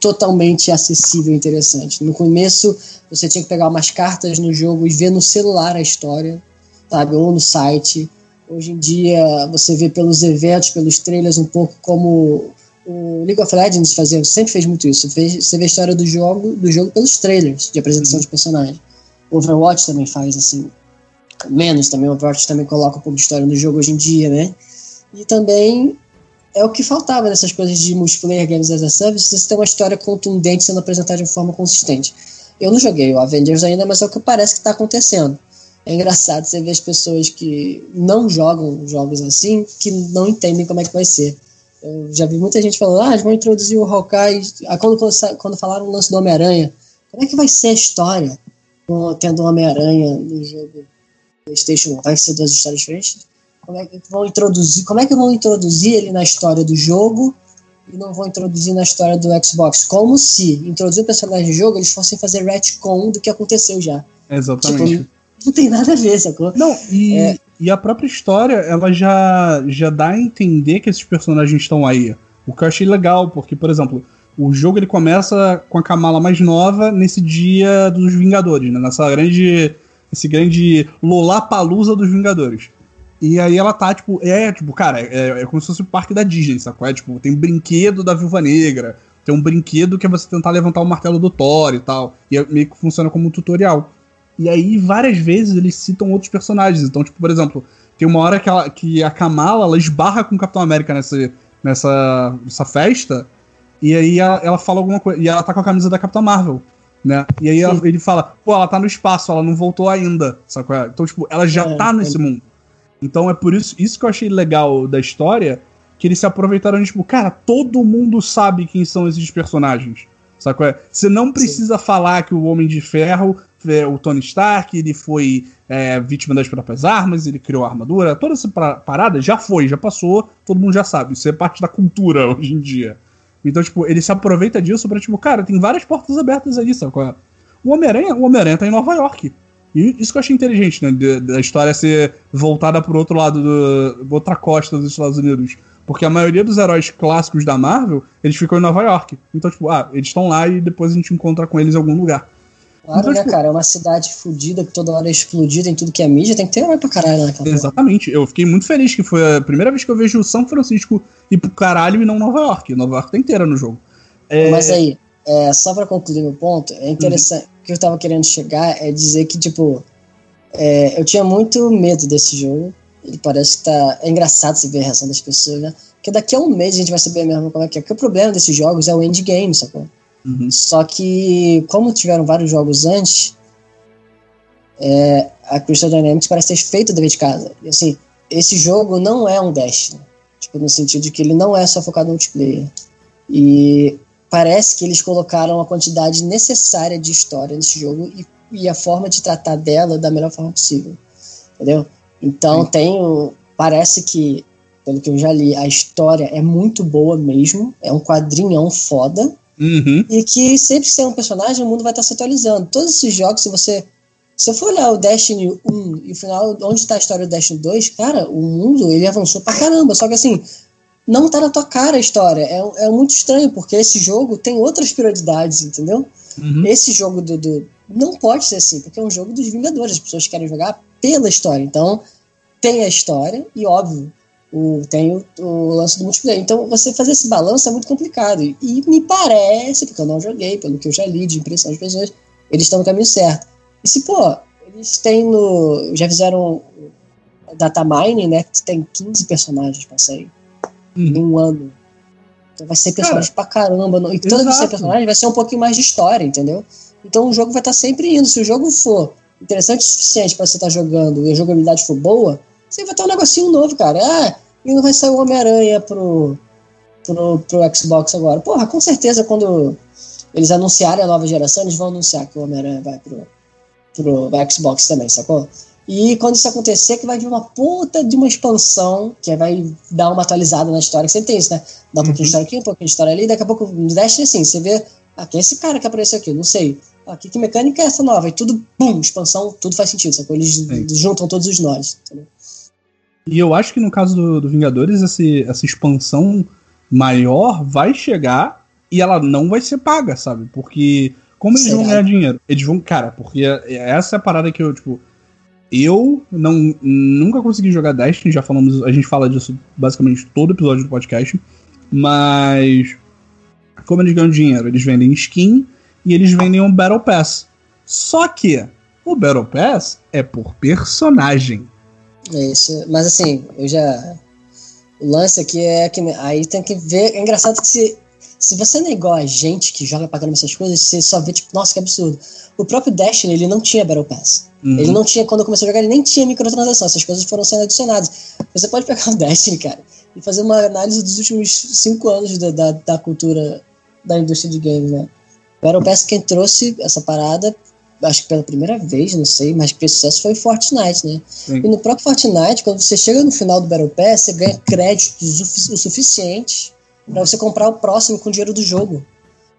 totalmente acessível e interessante. No começo, você tinha que pegar umas cartas no jogo e ver no celular a história, sabe, ou no site. Hoje em dia, você vê pelos eventos, pelos trailers, um pouco como o League of Legends fazia, sempre fez muito isso. Você vê a história do jogo, do jogo pelos trailers de apresentação uhum. de personagem. Overwatch também faz assim, menos também. Overwatch também coloca um pouco de história no jogo hoje em dia, né? E também é o que faltava nessas coisas de multiplayer games as a service, você ter uma história contundente sendo apresentada de forma consistente. Eu não joguei o Avengers ainda, mas é o que parece que está acontecendo. É engraçado você ver as pessoas que não jogam jogos assim, que não entendem como é que vai ser. Eu já vi muita gente falando, ah, eles vão introduzir o Hawkeye. Ah, quando, quando falaram o lance do Homem-Aranha, como é que vai ser a história tendo Homem-Aranha no jogo PlayStation 1? Vai ser duas histórias diferentes? Como é que vão introduzir? Como é que vão introduzir ele na história do jogo e não vão introduzir na história do Xbox? Como se introduzir o personagem do jogo eles fossem fazer retcon do que aconteceu já. Exatamente. Tipo, não tem nada a ver, sacou? Não, e, é, e a própria história, ela já, já dá a entender que esses personagens estão aí. O que eu achei legal, porque, por exemplo, o jogo ele começa com a Kamala mais nova nesse dia dos Vingadores, né? Nessa grande. Esse grande Lollapalooza dos Vingadores. E aí ela tá, tipo, é, tipo, cara, é, é como se fosse o parque da Disney, sacou? É, tipo, tem brinquedo da Viúva Negra, tem um brinquedo que é você tentar levantar o martelo do Thor e tal. E é, meio que funciona como um tutorial. E aí, várias vezes, eles citam outros personagens. Então, tipo, por exemplo, tem uma hora que, ela, que a Kamala ela esbarra com o Capitão América nessa, nessa, nessa festa. E aí ela, ela fala alguma coisa. E ela tá com a camisa da Capitã Marvel. Né? E aí ela, ele fala, pô, ela tá no espaço, ela não voltou ainda. É? Então, tipo, ela já é, tá nesse é. mundo. Então é por isso, isso que eu achei legal da história, que eles se aproveitaram de, tipo, cara, todo mundo sabe quem são esses personagens. É? Você não precisa Sim. falar que o Homem de Ferro é, o Tony Stark, ele foi é, vítima das próprias armas, ele criou a armadura, toda essa parada já foi, já passou, todo mundo já sabe, isso é parte da cultura [laughs] hoje em dia. Então, tipo, ele se aproveita disso pra, tipo, cara, tem várias portas abertas aí, sabe? É? O Homem-Aranha, o Homem-Aranha tá em Nova York. E isso que eu achei inteligente, né? Da história ser voltada pro outro lado, do, outra costa dos Estados Unidos. Porque a maioria dos heróis clássicos da Marvel, eles ficam em Nova York. Então, tipo, ah, eles estão lá e depois a gente encontra com eles em algum lugar. Claro, então, né, tipo, cara? É uma cidade fodida que toda hora é explodida em tudo que é mídia, tem que ter herói pra caralho naquela Exatamente. Eu fiquei muito feliz que foi a primeira vez que eu vejo São Francisco ir pro caralho e não Nova York. Nova York tá inteira no jogo. É... Mas aí, é, só pra concluir meu ponto, é interessante. Uhum. O que eu tava querendo chegar é dizer que, tipo, é, eu tinha muito medo desse jogo. Ele parece que tá. É engraçado você ver a reação das pessoas, né? Porque daqui a um mês a gente vai saber mesmo como é que é. Porque o problema desses jogos é o endgame, sacou? Uhum. Só que, como tiveram vários jogos antes, é, a Crystal Dynamics parece ter feito o dever de casa. E assim, esse jogo não é um Destiny. Tipo, no sentido de que ele não é só focado no multiplayer. E parece que eles colocaram a quantidade necessária de história nesse jogo e, e a forma de tratar dela da melhor forma possível. Entendeu? Então Sim. tem Parece que, pelo que eu já li, a história é muito boa mesmo. É um quadrinhão foda. Uhum. E que sempre que você é um personagem, o mundo vai estar se atualizando. Todos esses jogos, se você. Se eu for olhar o Destiny 1 e o final, onde está a história do Destiny 2, cara, o mundo ele avançou pra caramba. Só que assim, não tá na tua cara a história. É, é muito estranho, porque esse jogo tem outras prioridades, entendeu? Uhum. Esse jogo do, do, Não pode ser assim, porque é um jogo dos Vingadores. As pessoas querem jogar pela história. Então, tem a história, e óbvio, o, tem o, o, lance do multiplayer. Então, você fazer esse balanço é muito complicado. E, e, me parece, porque eu não joguei, pelo que eu já li de impressão das pessoas, eles estão no caminho certo. E se, pô, eles têm no. Já fizeram data mining, né? Que tem 15 personagens pra sair. uhum. num ano. Então vai ser personagem Cara, pra caramba. E toda vez que ser personagem vai ser um pouquinho mais de história, entendeu? Então o jogo vai estar tá sempre indo. Se o jogo for interessante o suficiente para você estar tá jogando e a jogabilidade for boa, você vai ter um negocinho novo, cara. Ah, e não vai sair o Homem-Aranha pro, pro, pro Xbox agora. Porra, com certeza quando eles anunciarem a nova geração, eles vão anunciar que o Homem-Aranha vai pro, pro Xbox também, sacou? E quando isso acontecer, que vai vir uma puta de uma expansão, que vai dar uma atualizada na história, que sempre tem isso, né? Dá um pouquinho de uhum. história aqui, um pouquinho de história ali, daqui a pouco no Destiny, assim, você vê, ah, quem é esse cara que apareceu aqui? Não sei. Ah, que, que mecânica é essa nova? E tudo, bum, expansão, tudo faz sentido, sacou? Eles Sim. juntam todos os nós, entendeu? E eu acho que no caso do, do Vingadores, esse, essa expansão maior vai chegar e ela não vai ser paga, sabe? Porque como eles Será? vão ganhar dinheiro? Eles vão, cara, porque essa é a parada que eu, tipo, eu não nunca consegui jogar Destiny, já falamos, a gente fala disso basicamente todo episódio do podcast, mas como eles ganham dinheiro? Eles vendem skin e eles vendem um Battle Pass. Só que o Battle Pass é por personagem. É isso, mas assim, eu já o lance aqui é que aí tem que ver. É engraçado que se, se você não é igual a gente que joga pagando essas coisas, você só vê, tipo, nossa, que absurdo. O próprio Destiny, ele não tinha Battle Pass. Uhum. Ele não tinha, quando eu comecei a jogar, ele nem tinha microtransação. Essas coisas foram sendo adicionadas. Você pode pegar o Destiny, cara, e fazer uma análise dos últimos cinco anos da, da, da cultura da indústria de games, né? Battle Pass quem trouxe essa parada acho que pela primeira vez, não sei, mas que fez sucesso foi Fortnite, né? Sim. E no próprio Fortnite, quando você chega no final do Battle Pass, você ganha créditos o, suficiente para você comprar o próximo com o dinheiro do jogo.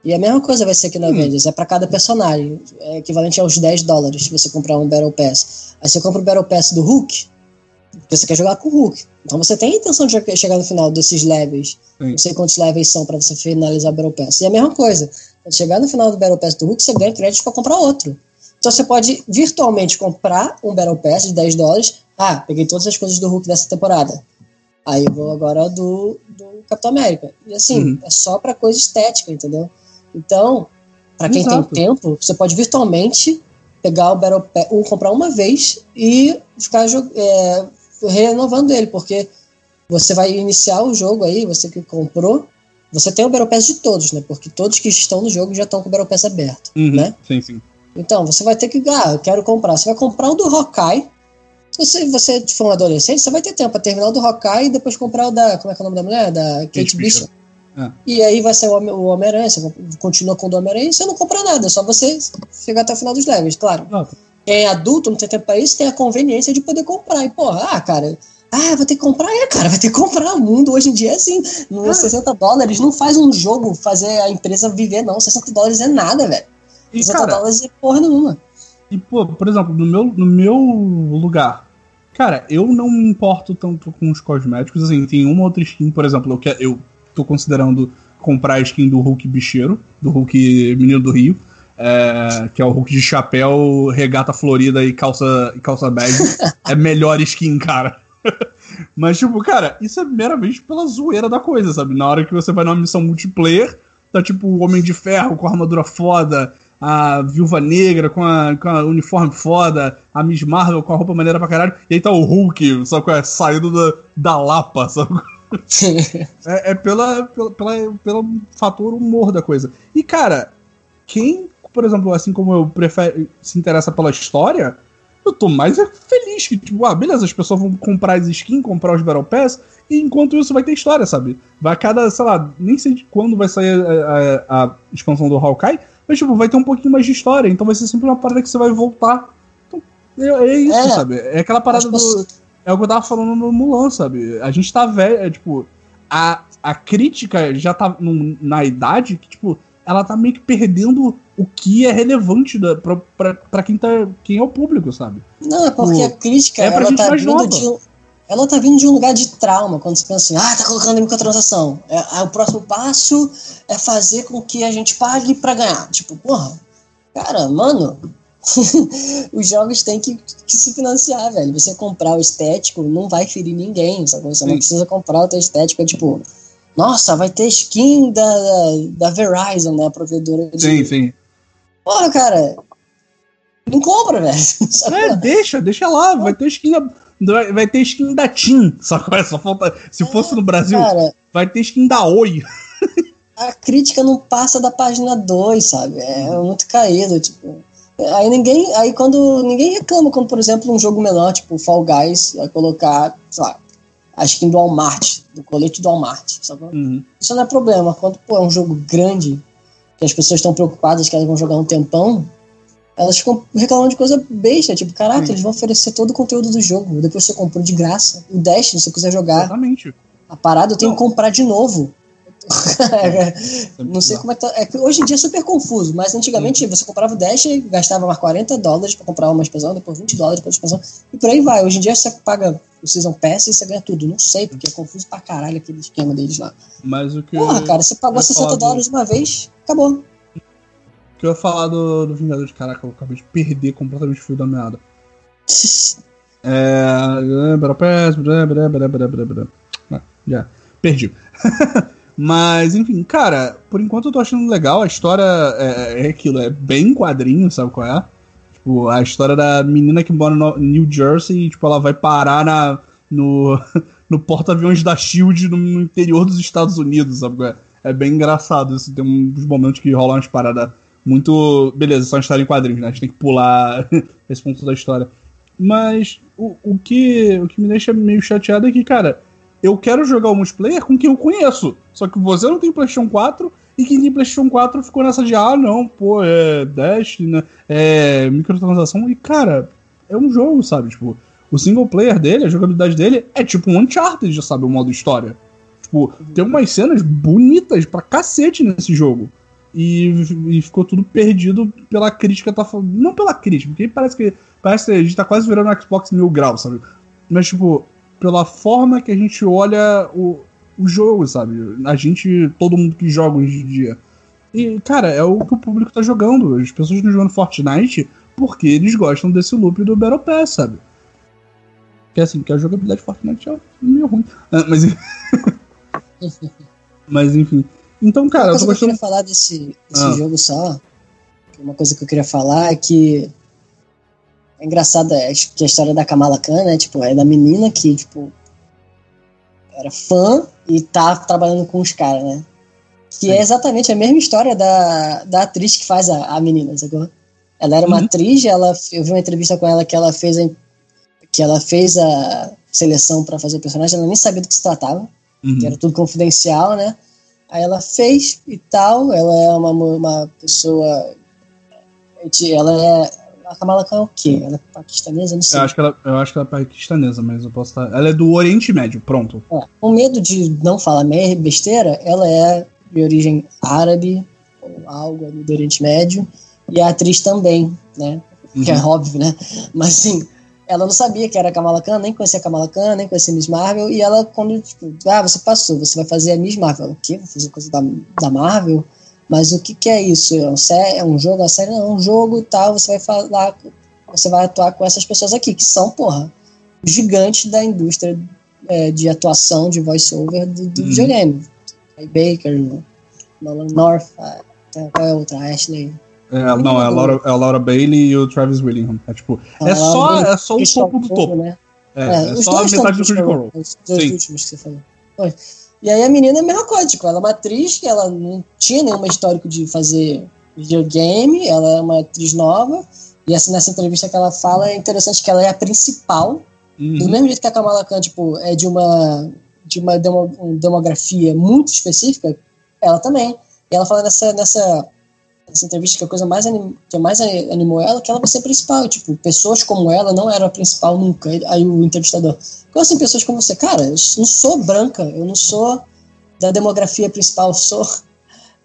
E a mesma coisa vai ser aqui na hum. Avengers, é para cada personagem, é equivalente aos 10 dólares se você comprar um Battle Pass. Aí você compra o Battle Pass do Hulk, você quer jogar com o Hulk. Então você tem a intenção de chegar no final desses levels. Sim. Não sei quantos levels são para você finalizar o Battle Pass. E a mesma coisa. Quando chegar no final do Battle Pass do Hulk, você ganha crédito para comprar outro. Então você pode virtualmente comprar um Battle Pass de 10 dólares. Ah, peguei todas as coisas do Hulk dessa temporada. Aí eu vou agora do, do Capitão América. E assim, uhum. é só para coisa estética, entendeu? Então, para quem Exato. tem tempo, você pode virtualmente pegar o Battle Pass, um, comprar uma vez e ficar é, renovando ele, porque você vai iniciar o jogo aí, você que comprou, você tem o Battle Pass de todos, né? Porque todos que estão no jogo já estão com o Battle Pass aberto, uhum. né? Sim, sim. Então, você vai ter que, ah, eu quero comprar. Você vai comprar o do Hawkeye. Se você for um adolescente, você vai ter tempo para terminar o do Hawkeye e depois comprar o da. Como é que é o nome da mulher? Da Kate, Kate Bishop. É. E aí vai ser o Homem-Aranha, você continua com o do Homem-Aranha e você não compra nada, é só você chegar até o final dos levels, claro. Ah. Quem é adulto, não tem tempo para isso, tem a conveniência de poder comprar. E, porra, ah, cara, ah, vou ter que comprar, é, cara, vai ter que comprar. O mundo hoje em dia é assim. Ah. 60 dólares não faz um jogo fazer a empresa viver, não. 60 dólares é nada, velho. E, 60 cara, é porra nenhuma. E, pô, por exemplo, no meu, no meu lugar, cara, eu não me importo tanto com os cosméticos. Assim, tem uma outra skin, por exemplo, eu, que, eu tô considerando comprar a skin do Hulk bicheiro, do Hulk menino do Rio. É, que é o Hulk de chapéu, regata florida e calça, e calça bag. [laughs] é melhor skin, cara. [laughs] Mas, tipo, cara, isso é meramente pela zoeira da coisa, sabe? Na hora que você vai numa missão multiplayer, tá tipo o Homem de Ferro com a armadura foda, a Viúva Negra com a, com a uniforme foda, a Miss Marvel com a roupa maneira pra caralho, e aí tá o Hulk, só com a saída da, da Lapa, sabe? é, é pela, pela, pela, pelo fator humor da coisa. E, cara, quem, por exemplo, assim como eu prefere, se interessa pela história, eu tô mais feliz que, tipo, ah, beleza, as pessoas vão comprar as skins, comprar os Battle Pass, e enquanto isso vai ter história, sabe? Vai cada, sei lá, nem sei de quando vai sair a, a, a expansão do Hawkeye, mas, tipo, vai ter um pouquinho mais de história, então vai ser sempre uma parada que você vai voltar. Então, é, é isso, é, sabe? É aquela parada do. É o que eu tava falando no Mulan, sabe? A gente tá velho, é, tipo, a, a crítica já tá num, na idade que, tipo, ela tá meio que perdendo o que é relevante da, pra, pra, pra quem, tá, quem é o público, sabe? Não, é porque o, a crítica é pra ela gente tá mais nova. de ela tá vindo de um lugar de trauma, quando você pensa assim, ah, tá colocando microtransação. É, o próximo passo é fazer com que a gente pague para ganhar. Tipo, porra, cara, mano, [laughs] os jogos têm que, que, se financiar, velho. Você comprar o estético não vai ferir ninguém, sabe? Você não precisa comprar o teu estético, é tipo, nossa, vai ter skin da, da Verizon, né, a provedora de... Sim, sim. Porra, cara, Não compra, velho. [laughs] É, deixa, deixa lá. Vai ter skin da, vai ter skin da Tim. Só, só falta. Se fosse no Brasil, cara, vai ter skin da Oi. A crítica não passa da página 2, sabe? É muito caído, tipo. Aí ninguém. Aí quando. Ninguém reclama quando, por exemplo, um jogo menor, tipo Fall Guys, vai colocar, sei lá, a skin do Walmart, do colete do Walmart. Sabe? Uhum. Isso não é problema. Quando pô, é um jogo grande, que as pessoas estão preocupadas que elas vão jogar um tempão, elas ficam reclamando de coisa besta, tipo, caraca, uhum. eles vão oferecer todo o conteúdo do jogo. Depois você comprou de graça. O Dash, se você quiser jogar. Exatamente. A parada eu tenho não. que comprar de novo. [laughs] não sei como é que tá. É hoje em dia é super confuso, mas antigamente você comprava o Dash e gastava mais 40 dólares para comprar uma expansão, depois 20 dólares para expansão, e por aí vai. Hoje em dia você paga o Season Pass e você ganha tudo. Não sei, porque é confuso pra caralho aquele esquema deles lá. Mas o que. Porra, cara, você pagou 60 dólares uma vez, acabou. Que eu ia falar do, do Vingadores, caraca, eu acabei de perder completamente o fio da meada. é. Já, perdi. [laughs] Mas, enfim, cara, por enquanto eu tô achando legal. A história é, é aquilo, é bem quadrinho, sabe qual é? Tipo, a história da menina que mora no New Jersey e, tipo, ela vai parar na, no, [laughs] no porta-aviões da SHIELD no, interior dos Estados Unidos, sabe é? É bem engraçado isso. Tem uns momentos que rolam umas paradas muito. Beleza, só uma história em quadrinhos, né? A gente tem que pular [laughs] esse ponto da história. Mas o, o, que, o que me deixa meio chateado é que, cara, eu quero jogar o multiplayer com quem eu conheço. Só que você não tem PlayStation 4 e quem tem PlayStation 4 ficou nessa de, ah, não, pô, é Dash, né, é microtransação. E, cara, é um jogo, sabe? Tipo, o single player dele, a jogabilidade dele é tipo um Uncharted, já sabe, o modo história. Tipo, tem umas cenas bonitas pra cacete nesse jogo. E, e ficou tudo perdido pela crítica, tá Não pela crítica, porque parece que. Parece que a gente tá quase virando um Xbox mil graus, sabe? Mas, tipo, pela forma que a gente olha o, o jogo, sabe? A gente, todo mundo que joga hoje em dia. E, cara, é o que o público tá jogando. As pessoas estão jogando Fortnite porque eles gostam desse loop do Battle Pass, sabe? Que assim, que a jogabilidade de Fortnite é meio ruim. Ah, mas. [laughs] mas enfim. Então, cara, uma coisa eu tô gostando. Que eu queria falar desse, desse ah. jogo só. Uma coisa que eu queria falar é que é engraçado é, que a história da Kamala Khan, né? Tipo, é da menina que, tipo, era fã e tá trabalhando com os caras, né? Que Sim. é exatamente a mesma história da, da atriz que faz a, a menina, sacou? Ela era uma uhum. atriz, ela, eu vi uma entrevista com ela que ela fez a, que ela fez a seleção para fazer o personagem, ela nem sabia do que se tratava, uhum. que era tudo confidencial, né? Aí ela fez e tal, ela é uma, uma pessoa. Ela é a Kamala Khan é o quê? Ela é paquistanesa? Não sei. Eu acho que ela, eu acho que ela é paquistanesa, mas eu posso estar. Ela é do Oriente Médio, pronto. É, com medo de não falar besteira, ela é de origem árabe, ou algo ali do Oriente Médio, e a atriz também, né? Uhum. Que é óbvio, né? Mas assim, ela não sabia que era a Kamala Khan, nem conhecia a Kamala Khan, nem conhecia a Miss Marvel, e ela, quando, tipo, ah, você passou, você vai fazer a Miss Marvel. O quê? Vai fazer coisa da, da Marvel? Mas o que, que é isso? É um, é um jogo? É uma série? Não, é um jogo e tal. Você vai falar, você vai atuar com essas pessoas aqui, que são, porra, gigantes da indústria é, de atuação, de voice-over do, do uhum. videogame. Baker, Nolan North, qual é a outra? Ashley. É, não, é a, Laura, é a Laura Bailey e o Travis Willingham. É tipo, é só, é só o topo do topo. Né? É, é, é só a metade do Critical Role. Os dois Sim. últimos que você falou. Foi. E aí a menina é a mesma coisa, tipo, ela é uma atriz que ela não tinha nenhum histórico de fazer videogame, ela é uma atriz nova, e essa, nessa entrevista que ela fala é interessante que ela é a principal, uhum. do mesmo jeito que a Kamala Khan, tipo, é de uma, de uma demo, demografia muito específica, ela também. E ela fala nessa, nessa essa entrevista que a coisa mais anim, que mais animou ela que ela vai ser principal. Tipo, pessoas como ela não eram a principal nunca. Aí o entrevistador, como assim pessoas como você? Cara, eu não sou branca, eu não sou da demografia principal, eu sou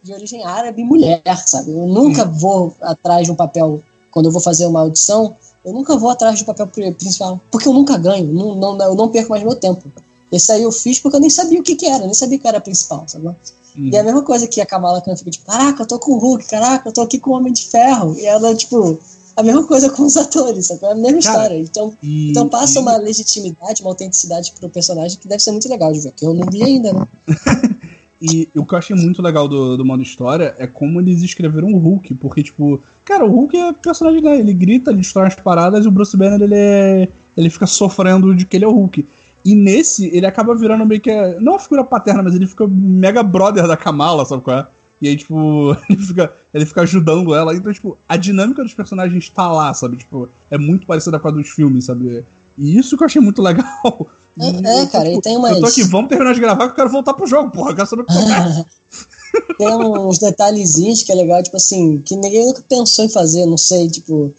de origem árabe e mulher, sabe? Eu nunca hum. vou atrás de um papel, quando eu vou fazer uma audição, eu nunca vou atrás do papel principal, porque eu nunca ganho, não, não, eu não perco mais meu tempo. Esse aí eu fiz porque eu nem sabia o que, que era, nem sabia que era principal, sabe? Hum. E é a mesma coisa que a Kamala Khan fica tipo, caraca, eu tô com o Hulk, caraca, eu tô aqui com o Homem de Ferro. E ela, tipo, a mesma coisa com os [laughs] atores, sabe? É a mesma Cara, história. Então, e, então passa e... uma legitimidade, uma autenticidade pro personagem que deve ser muito legal de ver, que eu não vi ainda, né? [laughs] E o que eu achei muito legal do, do modo história é como eles escreveram o Hulk, porque, tipo, cara, o Hulk é personagem, né? Ele grita, ele destrói as paradas e o Bruce Banner, ele é. Ele fica sofrendo de que ele é o Hulk. E nesse, ele acaba virando meio que. Não a figura paterna, mas ele fica mega brother da Kamala, sabe qual é? E aí, tipo, [laughs] ele fica, ele fica ajudando ela. Então, tipo, a dinâmica dos personagens tá lá, sabe? Tipo, é muito parecida com a dos filmes, sabe? E isso que eu achei muito legal. É, é cara, tipo, e tem mais. Eu tô aqui, vamos terminar de gravar que eu quero voltar pro jogo, porra. Eu quero saber [laughs] Tem uns detalhezinhos que é legal, tipo assim, que ninguém nunca pensou em fazer, não sei, tipo.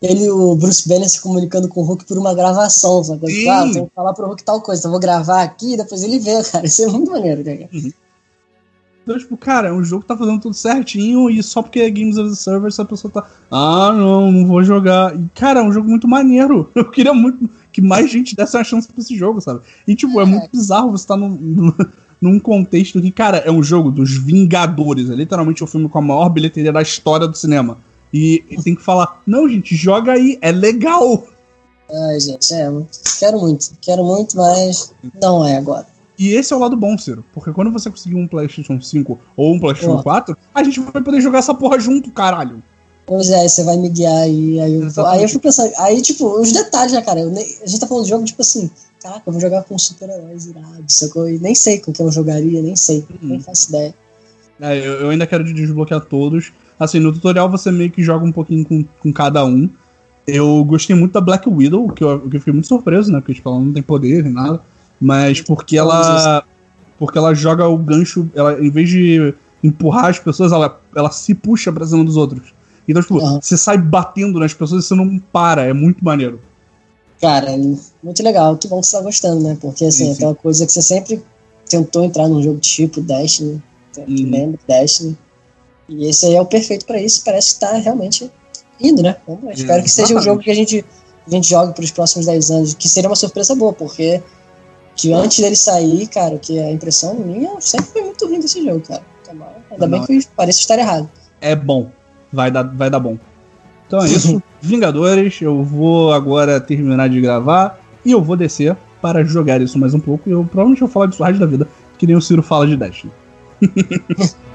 Ele e o Bruce Banner se comunicando com o Hulk por uma gravação, sabe? Tipo, ah, que falar pro Hulk tal coisa, então vou gravar aqui, depois ele vê, [laughs] cara. Isso é muito maneiro, cara. Uhum. Então, tipo, cara, é um jogo que tá fazendo tudo certinho e só porque é Games as a Service a pessoa tá. Ah, não, não vou jogar. E, cara, é um jogo muito maneiro. [laughs] Eu queria muito que mais gente desse uma chance pra esse jogo, sabe? E, tipo, é, é muito bizarro você tá num, [laughs] num contexto que, cara, é um jogo dos Vingadores. É literalmente o um filme com a maior bilheteria da história do cinema. E, e tem que falar, não, gente, joga aí, é legal. Ai, gente, é, quero muito, quero muito, mas não é agora. E esse é o lado bom, Ciro. Porque quando você conseguir um PlayStation 5 ou um PlayStation 4, a gente vai poder jogar essa porra junto, caralho. Pois é, você vai me guiar aí. Aí eu, aí eu fico pensando. Aí, tipo, os detalhes, né, cara? Nem, a gente tá falando de jogo, tipo assim. Caraca, eu vou jogar com super-heróis irados, sacou? E nem sei com quem eu jogaria, nem sei. Hum. Nem faço ideia. É, eu, eu, ainda quero desbloquear todos. Assim, no tutorial você meio que joga um pouquinho com, com cada um. Eu gostei muito da Black Widow, que eu, que eu fiquei muito surpreso, né? Porque, tipo, ela não tem poder nem nada mas porque ela porque ela joga o gancho, ela em vez de empurrar as pessoas, ela, ela se puxa pra cima dos outros. Então, tipo, uhum. você sai batendo nas pessoas e você não para, é muito maneiro. Cara, muito legal, que bom que você tá gostando, né? Porque assim, sim, é aquela coisa que você sempre tentou entrar num jogo tipo Destiny, uhum. lembra Destiny. E esse aí é o perfeito para isso, parece que tá realmente indo, né? Espero que seja um jogo que a gente, a gente jogue pros próximos 10 anos, que seria uma surpresa boa, porque que antes dele sair, cara, que a impressão minha sempre foi muito ruim desse jogo, cara. Ainda não, bem que parece estar errado. É bom. Vai dar, vai dar bom. Então é isso. [laughs] Vingadores, eu vou agora terminar de gravar e eu vou descer para jogar isso mais um pouco. E eu provavelmente vou falar disso o da vida, que nem o Ciro fala de Destiny. [laughs]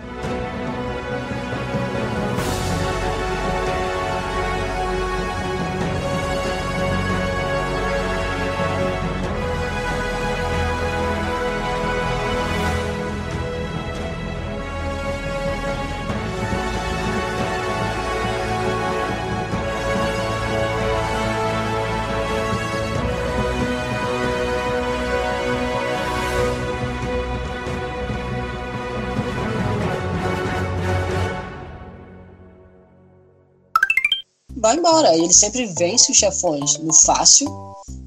embora. E ele sempre vence os chefões no fácil.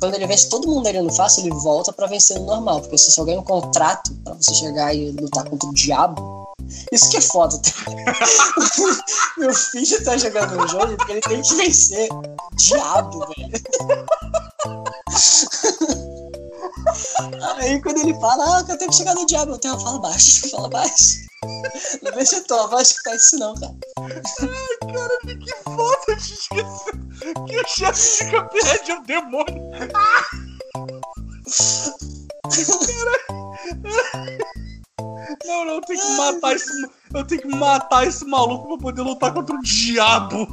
Quando ele vence todo mundo ali no fácil, ele volta para vencer no normal. Porque você só ganha um contrato para você chegar e lutar contra o diabo. Isso que é foda. Tá? [laughs] Meu filho tá jogando um jogo porque ele tem que vencer diabo, velho. [laughs] Aí quando ele fala, ah, eu tenho que chegar no diabo, eu tenho fala baixo, fala baixo. [laughs] Não deixa a tua voz escutar isso não, cara. Ai, cara, que foda de esquecer que o chefe de Cuphead é um demônio. Não, não, eu tenho que matar esse. Eu tenho que matar esse maluco pra poder lutar contra o diabo.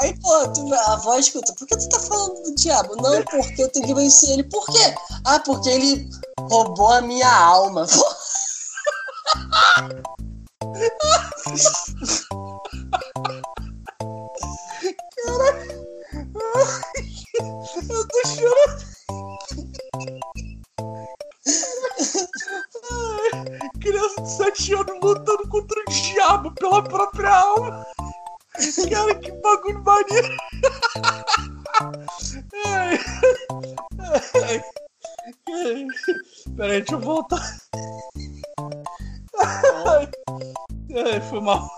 Aí, pô, tu, a voz escuta, por que tu tá falando do diabo? Não, porque eu tenho que vencer ele. Por quê? Ah, porque ele roubou a minha alma. [laughs] Caralho. [laughs] Eu tô chorando. Criança de 7 anos lutando contra o diabo pela própria alma. Cara, que bagulho maneiro. Ai. Ai. Peraí, deixa eu voltar. Ai, foi mal.